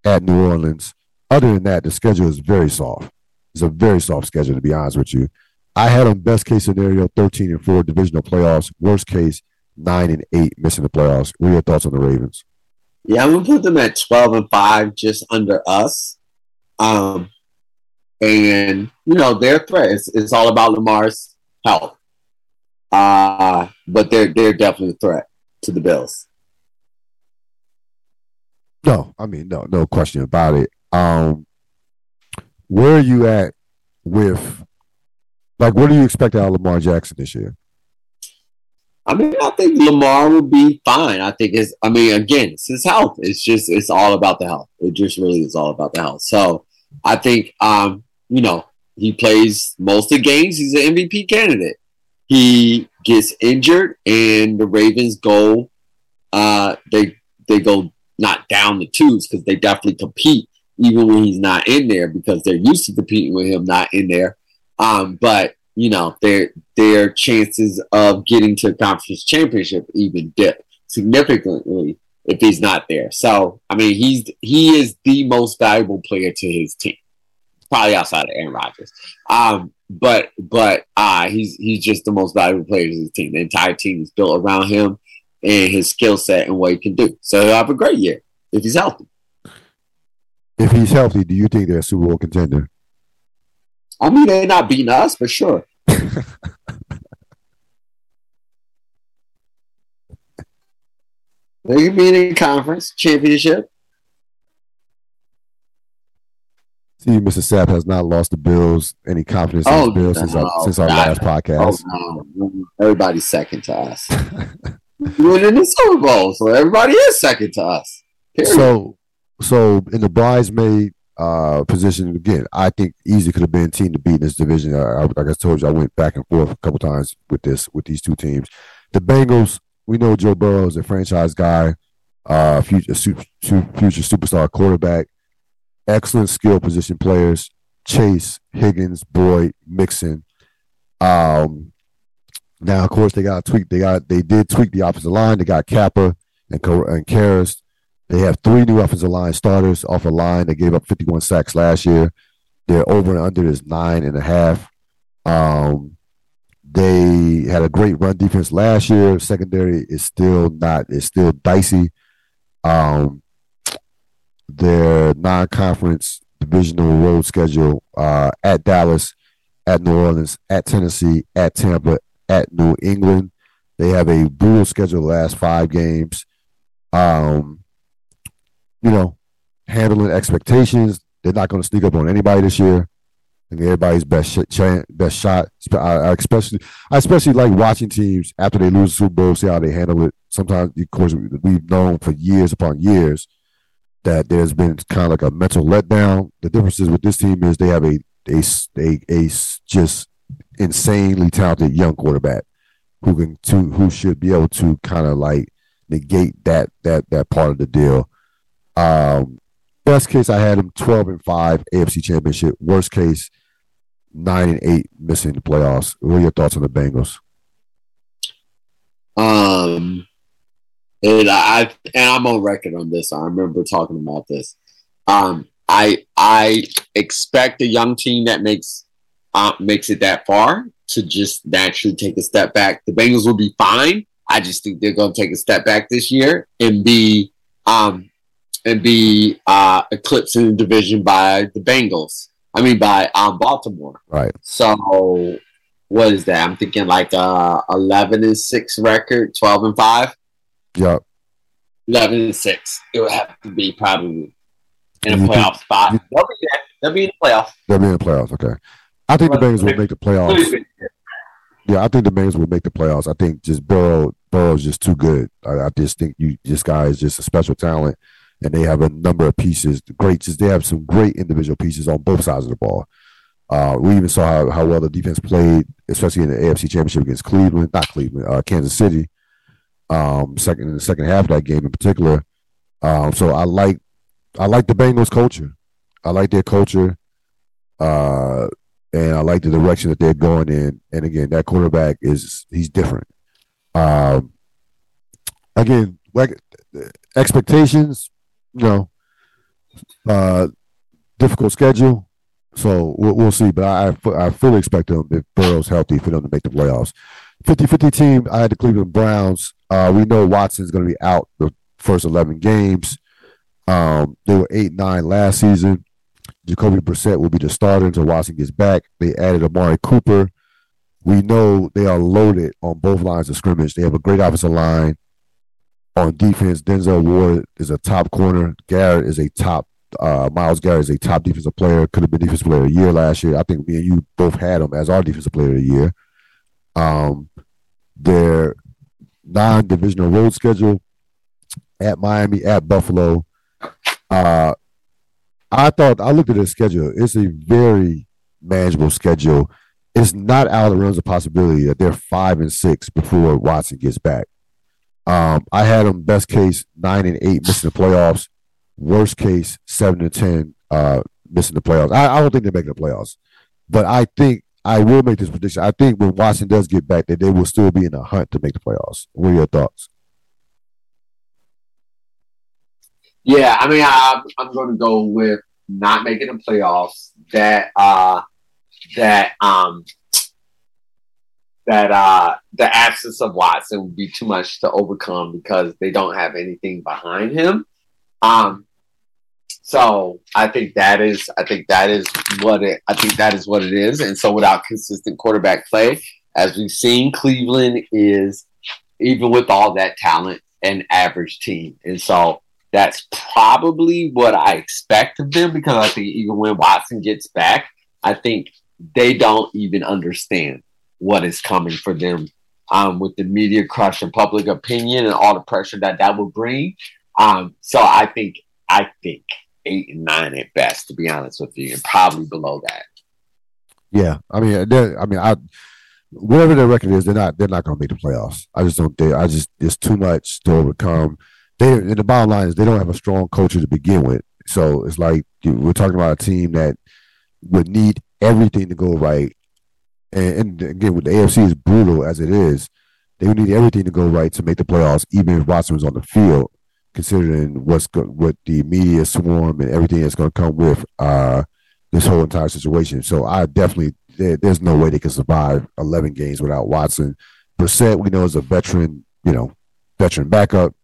at New Orleans. Other than that, the schedule is very soft. It's a very soft schedule, to be honest with you. I had them best case scenario 13 and 4 divisional playoffs. Worst case, 9 and 8 missing the playoffs. What are your thoughts on the Ravens? Yeah, I'm going to put them at 12 and 5 just under us. Um, and, you know, their threat is all about Lamar's health. Uh, but they're they're definitely a threat to the Bills. No, I mean no, no question about it. Um, where are you at with like what do you expect out of Lamar Jackson this year? I mean, I think Lamar will be fine. I think it's I mean, again, it's his health. It's just it's all about the health. It just really is all about the health. So I think um, you know, he plays most of the games, he's an MVP candidate he gets injured and the Ravens go uh they they go not down the twos because they definitely compete even when he's not in there because they're used to competing with him not in there. Um, but you know, their their chances of getting to a conference championship even dip significantly if he's not there. So I mean, he's he is the most valuable player to his team, probably outside of Aaron Rodgers. Um, but but uh, he's he's just the most valuable player to his team. The entire team is built around him and his skill set and what he can do. So he'll have a great year if he's healthy. If he's healthy, do you think they're a Super Bowl contender? I mean, they're not beating us for sure. they can be in a conference championship. See, Mr. Sapp has not lost the Bills any confidence in Oh, the Bills since our, since our last podcast. Oh, no. Everybody's second to us. We're in the Super Bowl, so everybody is second to us. Period. So, so in the bridesmaid uh, position again, I think easy could have been team to beat in this division. I, I, like I told you, I went back and forth a couple times with this with these two teams. The Bengals, we know Joe Burrow is a franchise guy, uh, future future superstar quarterback, excellent skill position players. Chase, Higgins, Boyd, Mixon. Um, now, of course, they got tweaked. They got they did tweak the offensive line. They got Cappa and and Karras. They have three new offensive line starters off a line. They gave up 51 sacks last year. Their over and under is nine and a half. Um, they had a great run defense last year. Secondary is still not. It's still dicey. Um, their non-conference divisional road schedule uh, at Dallas, at New Orleans, at Tennessee, at Tampa, at New England. They have a brutal schedule the last five games. Um, you know, handling expectations. They're not going to sneak up on anybody this year. Think everybody's best sh- best shot. I, I especially, I especially like watching teams after they lose the Super Bowl, see how they handle it. Sometimes, of course, we've known for years upon years that there's been kind of like a mental letdown. The difference is with this team is they have a a a, a just insanely talented young quarterback who can to who should be able to kind of like negate that that that part of the deal. Um, best case, I had him twelve and five AFC Championship. Worst case, nine and eight, missing the playoffs. What are your thoughts on the Bengals? Um, and I and I'm on record on this. I remember talking about this. Um, I I expect a young team that makes uh, makes it that far to just naturally take a step back. The Bengals will be fine. I just think they're going to take a step back this year and be um and be uh eclipsed in the division by the Bengals. I mean by um Baltimore. Right. So what is that? I'm thinking like uh 11 and 6 record, 12 and 5. Yeah. 11 and 6. It would have to be probably in a You think- playoff spot. you- They'll be there. They'll be in the playoffs. They'll be in the playoffs. Okay. I think the Bengals will make the playoffs. Yeah, I think the Bengals will make the playoffs. I think just Burrow, Burrow's just too good. I, I just think you this guy is just a special talent, and they have a number of pieces. Great, just they have some great individual pieces on both sides of the ball. Uh, we even saw how, how well the defense played, especially in the AFC Championship against Cleveland, not Cleveland, uh, Kansas City. Um, second in the second half of that game in particular. Um, so I like I like the Bengals culture. I like their culture. Uh, and I like the direction that they're going in. And again, that quarterback is he's different. Um, again, expectations, you know, uh, difficult schedule. So we'll, we'll see. But I, I I fully expect them if Burrow's healthy for them to make the playoffs. 50-50 team. I had the Cleveland Browns. Uh, we know Watson's going to be out the first eleven games. Um, they were eight nine last season. Jacoby Brissett will be the starter until Watson gets back. They added Amari Cooper. We know they are loaded on both lines of scrimmage. They have a great offensive line. On defense, Denzel Ward is a top corner. Garrett is a top. Uh, Myles Garrett is a top defensive player. Could have been defensive player of the year last year. I think me and you both had him as our defensive player of the year. Um, their non-divisional road schedule at Miami, at Buffalo. Uh, I thought I looked at the schedule. It's a very manageable schedule. It's not out of the realms of possibility that they're five and six before Watson gets back. Um, I had them best case nine and eight missing the playoffs. Worst case seven and ten uh, missing the playoffs. I, I don't think they're making the playoffs, but I think I will make this prediction. I think when Watson does get back, that they will still be in a hunt to make the playoffs. What are your thoughts? Yeah, I mean, I, I'm going to go with not making the playoffs. That uh, that um, that uh, the absence of Watson would be too much to overcome because they don't have anything behind him. Um, so I think that is I think that is what it I think that is what it is. And so without consistent quarterback play, as we've seen, Cleveland is even with all that talent, an average team. And so that's probably what I expect of them because I think even when Watson gets back, I think they don't even understand what is coming for them um, with the media crush and public opinion and all the pressure that that will bring. Um, so I think I think eight and nine at best, to be honest with you, and probably below that. Yeah, I mean, I mean, I whatever their record is, they're not they're not going to make the playoffs. I just don't. They, I just it's too much to overcome. They and the bottom line is they don't have a strong culture to begin with. So it's like we're talking about a team that would need everything to go right. And, and again, with the AFC is brutal as it is, they would need everything to go right to make the playoffs, even if Watson was on the field. Considering what's go, what the media swarm and everything that's going to come with uh, this whole entire situation, so I definitely there, there's no way they can survive 11 games without Watson. Brissett, we know, is a veteran, you know, veteran backup.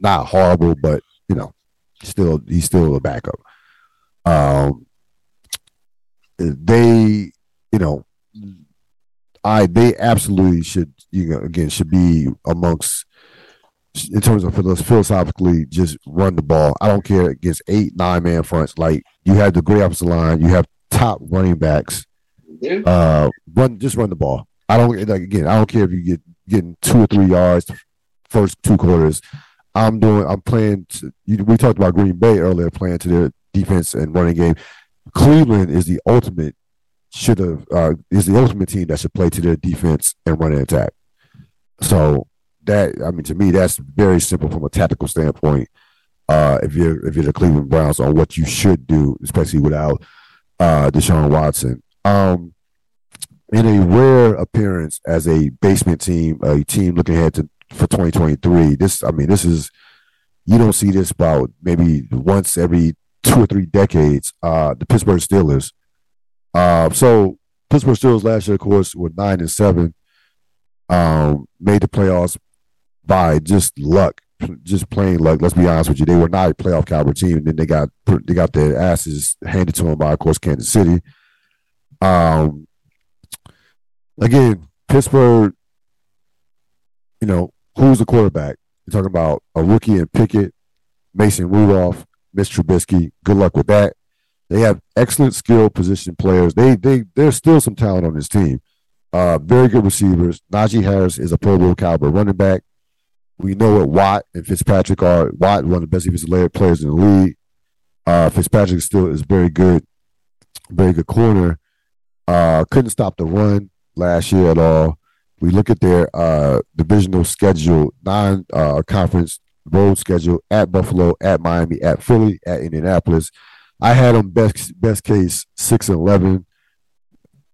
Not horrible, but you know, still he's still a backup. Um, they, you know, I they absolutely should, you know, again should be amongst in terms of philosophically just run the ball. I don't care against eight nine man fronts. Like you have the great offensive line, you have top running backs uh, run just run the ball. I don't like again. I don't care if you get getting two or three yards first two quarters. I'm doing. I'm playing. To, you, we talked about Green Bay earlier, playing to their defense and running game. Cleveland is the ultimate. Should have uh, is the ultimate team that should play to their defense and run an attack. So that I mean, to me, that's very simple from a tactical standpoint. Uh, if you're if you're the Cleveland Browns on what you should do, especially without uh, Deshaun Watson. Um, in a rare appearance as a basement team, a team looking ahead to for 2023. This, I mean, this is you don't see this about maybe once every two or three decades. Uh, the Pittsburgh Steelers. Uh, so Pittsburgh Steelers last year, of course, were nine and seven. Um, made the playoffs by just luck, just plain luck. Let's be honest with you, they were not a playoff caliber team, and then they got they got their asses handed to them by, of course, Kansas City. Um, again, Pittsburgh, you know, who's the quarterback? You're talking about a rookie in Pickett, Mason Rudolph, Mitch Trubisky. Good luck with that. They have excellent skill position players. They they there's still some talent on this team. Uh, very good receivers. Najee Harris is a Pro Bowl caliber running back. We know what Watt and Fitzpatrick are. Watt, one of the best defensive players in the league. Uh, Fitzpatrick still is very good, very good corner. Uh, couldn't stop the run last year at all. We look at their uh, divisional schedule, non uh, conference road schedule at Buffalo, at Miami, at Philly, at Indianapolis. I had them best best case six and eleven.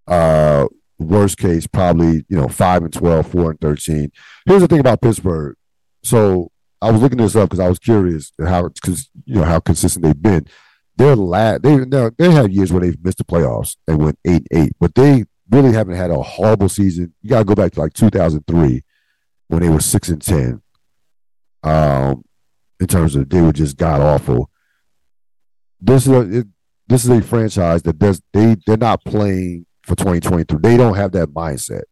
Uh, worst case probably you know five and 12, 4 and thirteen. Here's the thing about Pittsburgh. So I was looking this up because I was curious how because you know how consistent they've been. They're la- they they had years where they've missed the playoffs and went eight eight, but they really haven't had a horrible season. You got to go back to like 2003 when they were six and ten. Um, in terms of they were just god awful. This is a it, this is a franchise that does they they're not playing for 2023. They don't have that mindset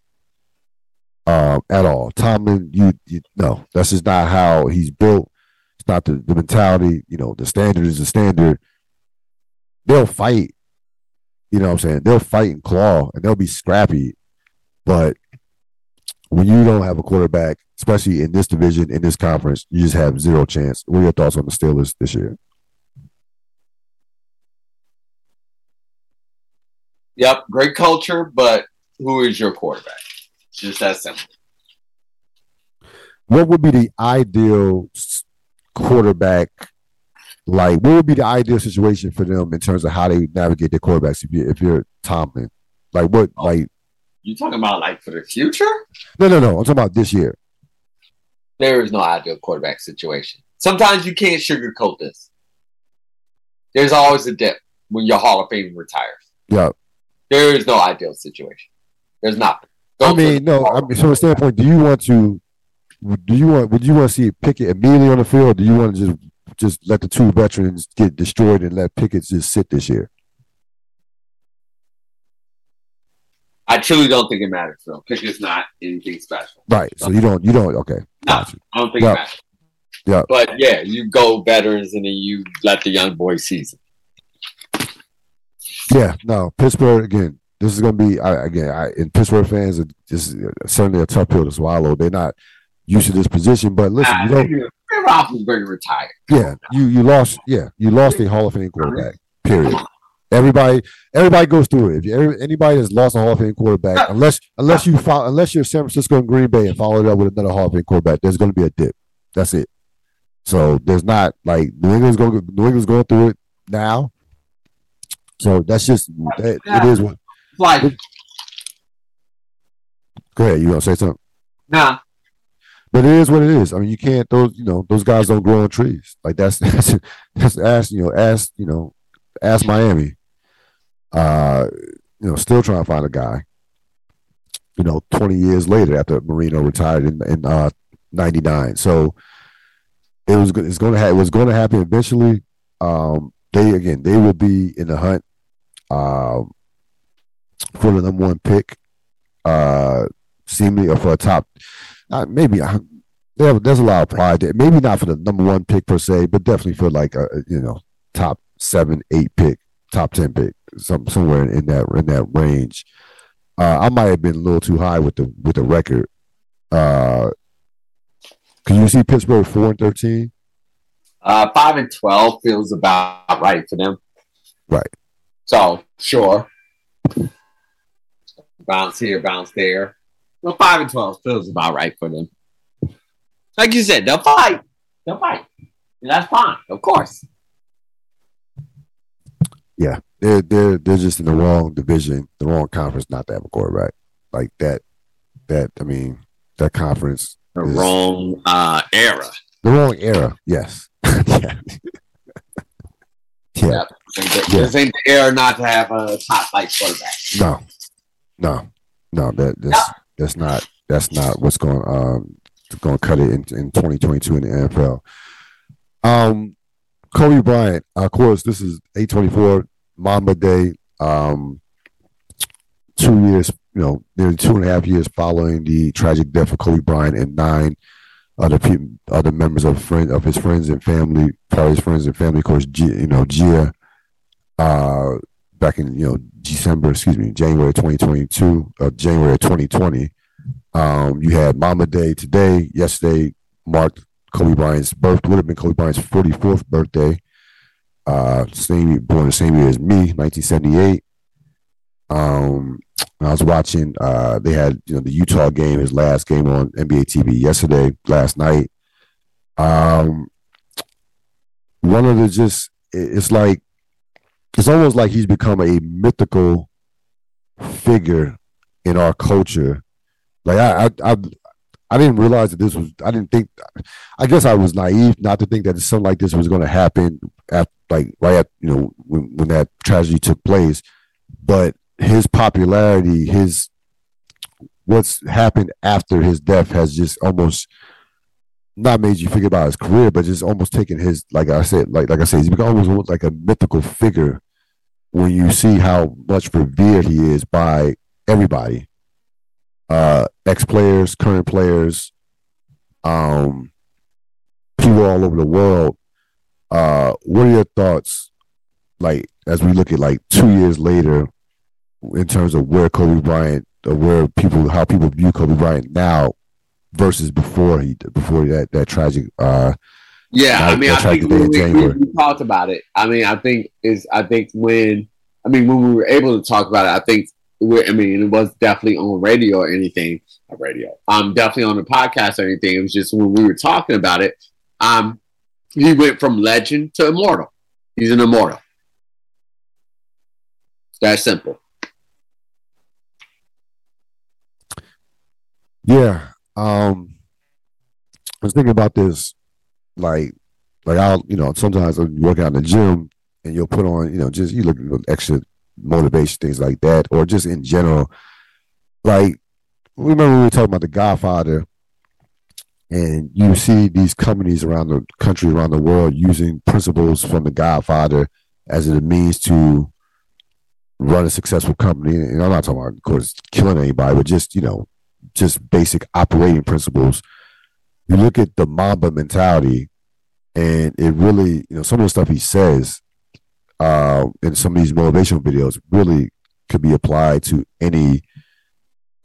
um, at all. Tomlin, you, you no, that's just not how he's built. It's not the, the mentality. You know, the standard is the standard. They'll fight you know what I'm saying? They'll fight and claw and they'll be scrappy. But when you don't have a quarterback, especially in this division, in this conference, you just have zero chance. What are your thoughts on the Steelers this year? Yep, great culture, but who is your quarterback? Just that simple. What would be the ideal quarterback like, what would be the ideal situation for them in terms of how they navigate their quarterbacks? If you if you're Tomlin, like what, oh, like you talking about like for the future? No, no, no. I'm talking about this year. There is no ideal quarterback situation. Sometimes you can't sugarcoat this. there's always a dip when your Hall of Fame retires. Yeah. There is no ideal situation. There's nothing. I mean, no. I mean, from a standpoint, do you want to? Do you want? Would you want to see Pickett immediately on the field? Or do you want to just just let the two veterans get destroyed and let Pickett just sit this year? I truly don't think it matters, though. Pickett's not anything special. Right. So you don't. You don't. Okay. No, I don't think Yeah. it matters. Yeah. But yeah, you go veterans and then you let the young boys season. Yeah. No. Pittsburgh again. This is going to be I, again. I, and Pittsburgh fans, are- just certainly a tough pill to swallow. They're not used to this position, but listen, Ah, you don't. Ben Roethlisberger retired. Yeah, you you lost. Yeah, you lost a Hall of Fame quarterback. Period. Everybody, everybody goes through it. If you, anybody has lost a Hall of Fame quarterback, unless unless you follow, unless you're San Francisco and Green Bay and followed up with another Hall of Fame quarterback, there's going to be a dip. That's it. So there's not like New England's going. New England's going through it now. So that's just that, it is what. Like, Go ahead. You want to say something? nah, But it is what it is. I mean, you can't. Those you know those guys don't grow on trees. Like that's that's, that's ask you know ask you know ask Miami. Uh, you know, still trying to find a guy. You know, twenty years later after Marino retired in in uh, '99. So it was it's going to ha- it was going to happen eventually. Um, they again they will be in the hunt um, for the number one pick. Uh, seemingly or for a top uh, maybe uh, there, there's a lot of pride there. Maybe not for the number one pick per se, but definitely for like a you know top seven, eight pick, top ten pick, some somewhere in that in that range. Uh, I might have been a little too high with the with the record. Uh, can you see Pittsburgh four and thirteen? uh, five and twelve feels about right for them. Right. So sure, bounce here, bounce there. Well, five and twelve feels about right for them. Like you said, they'll fight. They'll fight. And that's fine, of course. Yeah, they're they're they're just in the wrong division, the wrong conference, not to have a quarterback like that. That I mean, that conference, The Yes. wrong uh, era. the wrong era. Yes. yeah. yeah. Yep. This ain't the era not to have a top flight quarterback. No, no, no. That that's that's not that's not what's going um going to cut it in, in 2022 in the NFL. Um, Kobe Bryant. Of course, this is 824 Mamba Day. Um, two years, you know, nearly two and a half years following the tragic death of Kobe Bryant and nine other people, other members of friend of his friends and family, part of his friends and family. Of course, G, you know, Gia. Uh, back in you know December, excuse me, January 2022, uh, January 2020. Um, you had Mamba Day today. Yesterday marked Kobe Bryant's birth. Would have been Kobe Bryant's 44th birthday. Uh, same born the same year as me, 1978. Um, I was watching. Uh, they had you know the Utah game, his last game on NBA TV yesterday, last night. Um, one of the just it's like it's almost like he's become a mythical figure in our culture. Like I, I, I, I didn't realize that this was. I didn't think. I guess I was naive not to think that something like this was going to happen at like right at you know when when that tragedy took place. But his popularity, his what's happened after his death has just almost not made you think about his career, but just almost taken his like I said, like like I said, he's become almost like a mythical figure when you see how much revered he is by everybody. Uh ex players, current players, um people all over the world. Uh what are your thoughts like as we look at like two years later in terms of where Kobe Bryant or where people how people view Kobe Bryant now versus before he before that that tragic uh Yeah, I That- mean, I think to day in when we, we, we talked about it. I mean, I think is I think when I mean when we were able to talk about it, I think we I mean it was definitely on radio or anything. Radio. Um, definitely on the podcast or anything. It was just when we were talking about it. Um, he went from legend to immortal. He's an immortal. It's that simple. Yeah. Um I was thinking about this like like I'll you know, sometimes I'm working out in the gym and you'll put on, you know, just you look at extra motivation, things like that, or just in general. Like, remember we were talking about The Godfather, and you see these companies around the country, around the world, using principles from The Godfather as a means to run a successful company. And I'm not talking about, of course, killing anybody, but just, you know, just basic operating principles. You look at the Mamba mentality, and it really, you know, some of the stuff he says uh, in some of these motivational videos really could be applied to any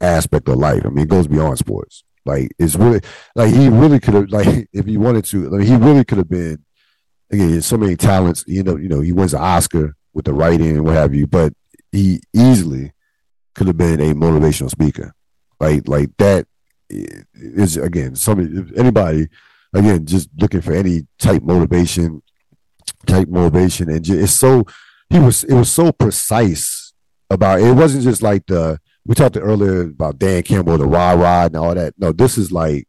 aspect of life. I mean, it goes beyond sports. Like it's really like he really could have like if he wanted to, like, he really could have been again so many talents. You know, you know, he wins an Oscar with the writing and what have you, but he easily could have been a motivational speaker. Like like that is again somebody anybody again just looking for any type motivation type motivation and just, it's so he was it was so precise about it wasn't just like the we talked earlier about Dan Campbell the rah rah and all that. No this is like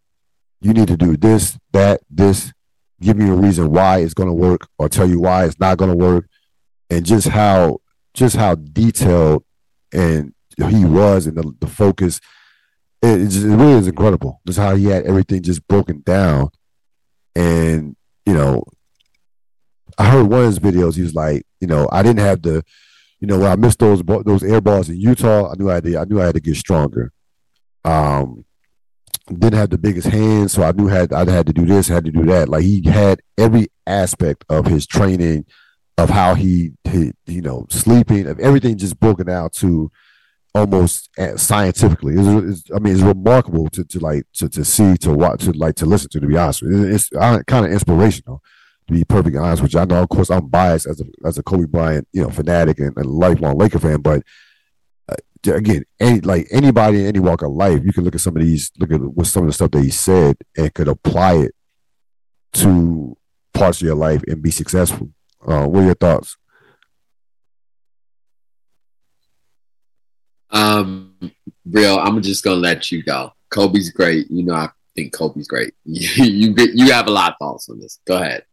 you need to do this that this give me a reason why it's going to work or tell you why it's not going to work. And just how just how detailed and he was and the, the focus it, just, it really is incredible just how he had everything just broken down and you know I heard one of his videos. He was like, you know, I didn't have the, you know, when I missed those those air balls in Utah, I knew I had to, I knew I had to get stronger. Um, didn't have the biggest hands, so I knew had I had to do this, had to do that. Like he had every aspect of his training, of how he, he you know, sleeping, of everything just broken out to almost scientifically. It's, it's, I mean, it's remarkable to, to like to, to see, to watch, to like to listen to. To be honest, it's, it's kind of inspirational to be perfectly honest with you. I know, of course, I'm biased as a as a Kobe Bryant, you know, fanatic and, and lifelong Laker fan, but uh, again, any like anybody in any walk of life, you can look at some of these, look at what some of the stuff that he said, and could apply it to parts of your life and be successful. Uh, what are your thoughts? Um, real, I'm just gonna let you go. Kobe's great. You know, I think Kobe's great. you you, you have a lot of thoughts on this. Go ahead.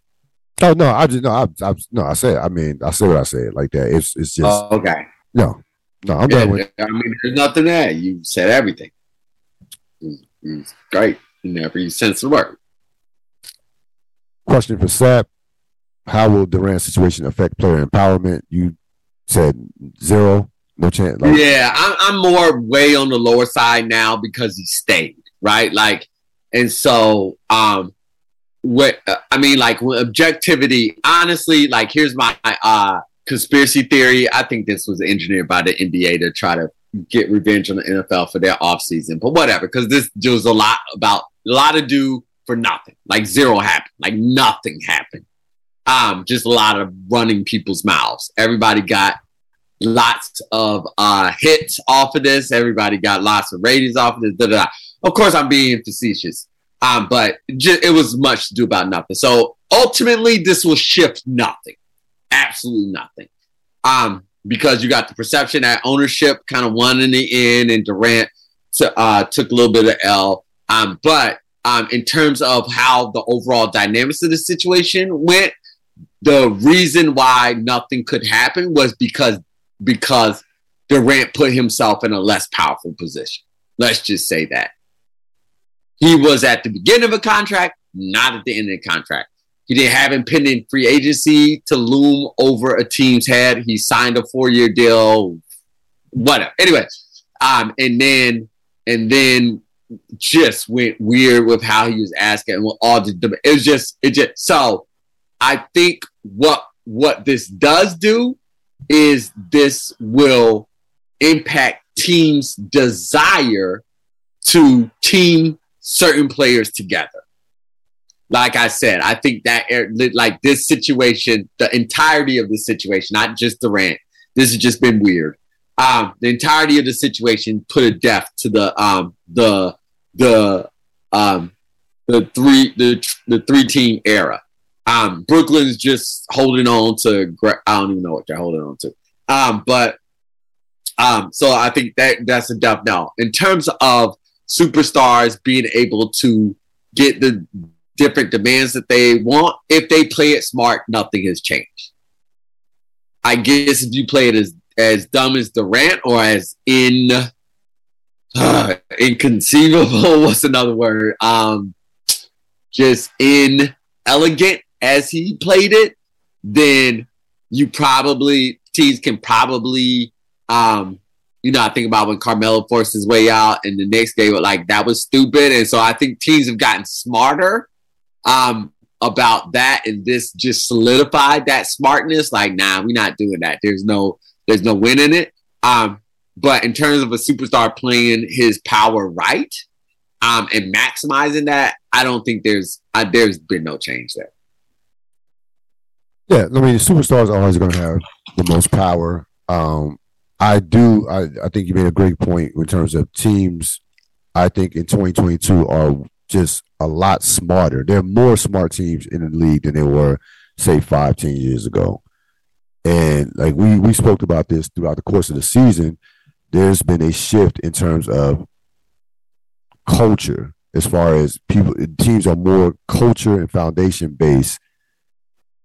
Oh no, I just no, I, I no, I said. I mean, I said what I said like that. It's it's just oh, okay. No, no, I'm yeah, done with. I mean, there's nothing there. You said everything. It's, it's great in every sense of the word. Question for Sapp: How will Durant's situation affect player empowerment? You said zero, no chance. Like, yeah, I'm, I'm more way on the lower side now because he stayed right, like, and so um what uh, I mean, like objectivity. Honestly, like here's my uh, conspiracy theory. I think this was engineered by the NBA to try to get revenge on the NFL for their offseason. But whatever, because this was a lot about a lot to do for nothing. Like zero happened. Like nothing happened. Um, just a lot of running people's mouths. Everybody got lots of uh, hits off of this. Everybody got lots of ratings off of this. Da, da, da. Of course, I'm being facetious. Um, but it was much to do about nothing. So ultimately, this will shift nothing, absolutely nothing. Um, because you got the perception that ownership kind of won in the end, and Durant to, uh, took a little bit of L. Um, but um, in terms of how the overall dynamics of the situation went, the reason why nothing could happen was because because Durant put himself in a less powerful position. Let's just say that. He was at the beginning of a contract, not at the end of the contract. He didn't have impending free agency to loom over a team's head. He signed a four year deal, whatever. Anyway, um, and then and then just went weird with how he was asking and all the it was just it just so I think what what this does do is this will impact teams' desire to team certain players together. Like I said, I think that like this situation, the entirety of the situation, not just Durant, this has just been weird. Um, the entirety of the situation put a death to the um, the the um, the three the the three team era. Um, Brooklyn's just holding on to. I don't even know what they're holding on to. Um, but um, so I think that that's a death now. In terms of superstars being able to get the different demands that they want. If they play it smart, nothing has changed. I guess if you play it as as dumb as Durant or as in uh, inconceivable, what's another word? Um, just inelegant as he played it, then you probably teams can probably um you know, I think about when Carmelo forced his way out and the next game, like that was stupid. And so I think teams have gotten smarter um, about that, and this just solidified that smartness. Like, nah, we're not doing that. There's no, there's no win in it. Um, but in terms of a superstar playing his power right um, and maximizing that, I don't think there's uh, there's been no change there. Yeah, I mean, superstars are always going to have the most power. Um, I do. I, I think you made a great point in terms of teams. I think in 2022 are just a lot smarter. There are more smart teams in the league than there were, say, five, ten years ago. And like we we spoke about this throughout the course of the season, there's been a shift in terms of culture as far as people teams are more culture and foundation based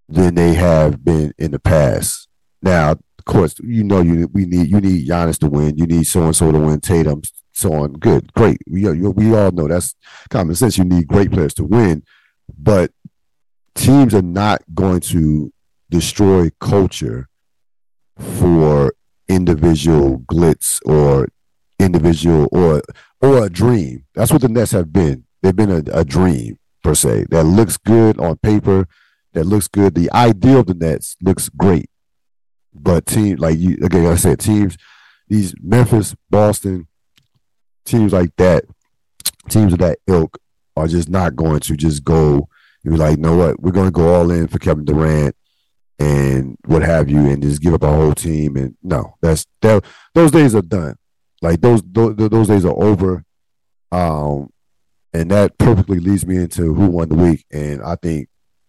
than they have been in the past. Now, of course, you know you we need you need Giannis to win. You need so and so to win. Tatum, so on. Good, great. We we all know that's common sense. You need great players to win, but teams are not going to destroy culture for individual glitz or individual or or a dream. That's what the Nets have been. They've been a, a dream per se that looks good on paper. That looks good. The ideal of the Nets looks great but team like you again, like I said teams, these Memphis, Boston, teams like that, teams of that ilk are just not going to just go and be like, you know what, we're going to go all in for Kevin Durant and what have you, and just give up our whole team. And no, that's that. Those days are done. Like those those, those days are over. Um, and that perfectly leads me into who won the week. And I think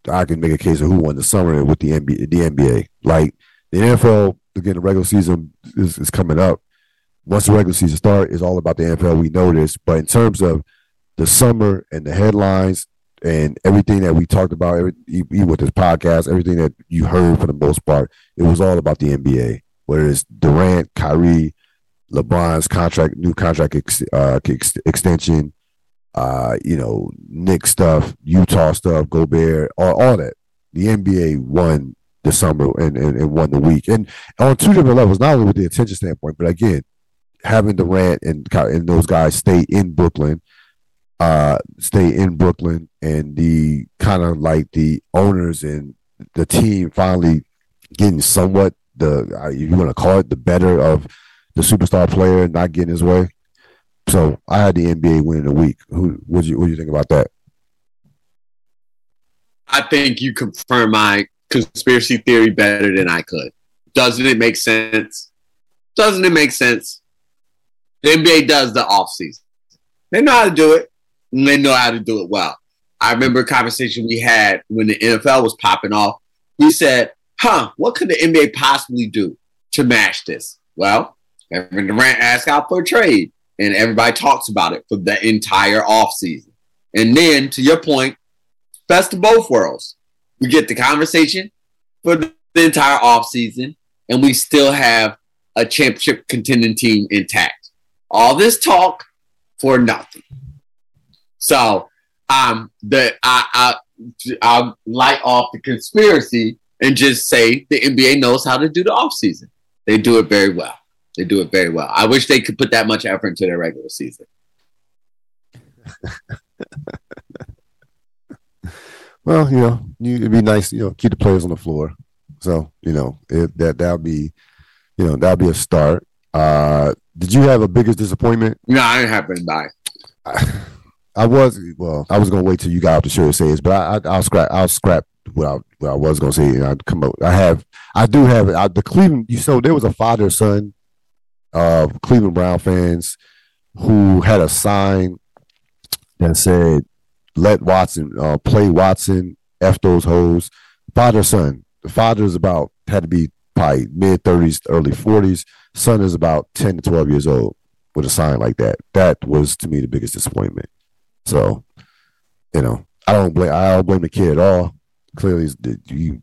I can make a case of who won the summer with the NBA. The NBA, like the NFL, again, the regular season is, is coming up. Once the regular season starts, it's all about the NFL. We know this. But in terms of the summer and the headlines and everything that we talked about, every, with this podcast, everything that you heard for the most part, it was all about the NBA. Whether it's Durant, Kyrie, LeBron's contract, new contract ex, uh, ex, extension, uh, you know, Knick stuff, Utah stuff, Gobert, all, all that. The NBA won the summer and, and, and won the week. And on two different levels, not only with the attention standpoint, but again, having Durant and, and those guys stay in Brooklyn, uh, stay in Brooklyn, and the kind of like the owners and the team finally getting somewhat the if you want to call it the better of the superstar player not getting his way. So I had the NBA winning the week. Who what do you what do you think about that? I think you confirm my conspiracy theory better than I could. Doesn't it make sense? Doesn't it make sense? The NBA does the offseason. They know how to do it, and they know how to do it well. I remember a conversation we had when the NFL was popping off. We said, huh, what could the NBA possibly do to match this? Well, Kevin Durant asked out for a trade, and everybody talks about it for the entire offseason. And then, to your point, best of both worlds. We get the conversation for the entire offseason, and we still have a championship contending team intact. All this talk for nothing. So um the I I I'll light off the conspiracy and just say the NBA knows how to do the offseason. They do it very well. They do it very well. I wish they could put that much effort into their regular season. Well, you know, you, it'd be nice, you know, keep the players on the floor. So, you know, it, that that'll be, you know, that'll be a start. Uh, did you have a biggest disappointment? No, I didn't have anybody. I, I was well. I was gonna wait till you got off the show to say this, but I, I, will scrap. I'll scrap what I, what I was gonna say. And I'd come up. I have. I do have I, the Cleveland. You so there was a father son of Cleveland Brown fans who had a sign that said let Watson uh, play Watson, F those hoes. Father, son. The father is about, had to be probably mid 30s, early 40s. Son is about 10 to 12 years old with a sign like that. That was to me the biggest disappointment. So, you know, I don't blame I don't blame the kid at all. Clearly, you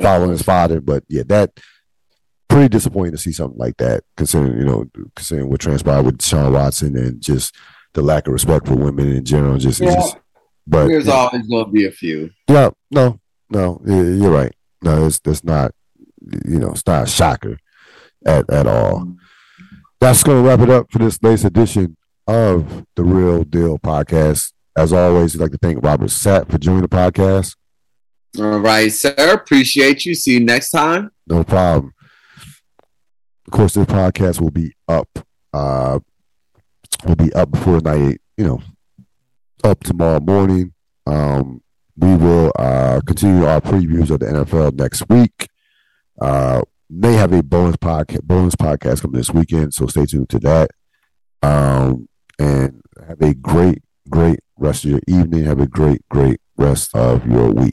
following his father, but yeah, that pretty disappointing to see something like that, considering you know, considering what transpired with Sean Watson and just the lack of respect for women in general. Just, Yeah. just but There's yeah, always going to be a few. yeah, no, no, you're right. No, it's that's not, you know, it's not a shocker at at all. That's going to wrap it up for this latest edition of the Ril Dil podcast. As always, I'd like to thank Robert Sapp for joining the podcast. All right, sir. Appreciate you. See you next time. No problem. Of course, this podcast will be up. Uh, will be up before night. You know, up tomorrow morning. Um, we will uh, continue our previews of the NFL next week. Uh, may have a bonus podcast bonus podcast coming this weekend, so stay tuned to that. Um, and have a great, great rest of your evening. Have a great, great rest of your week.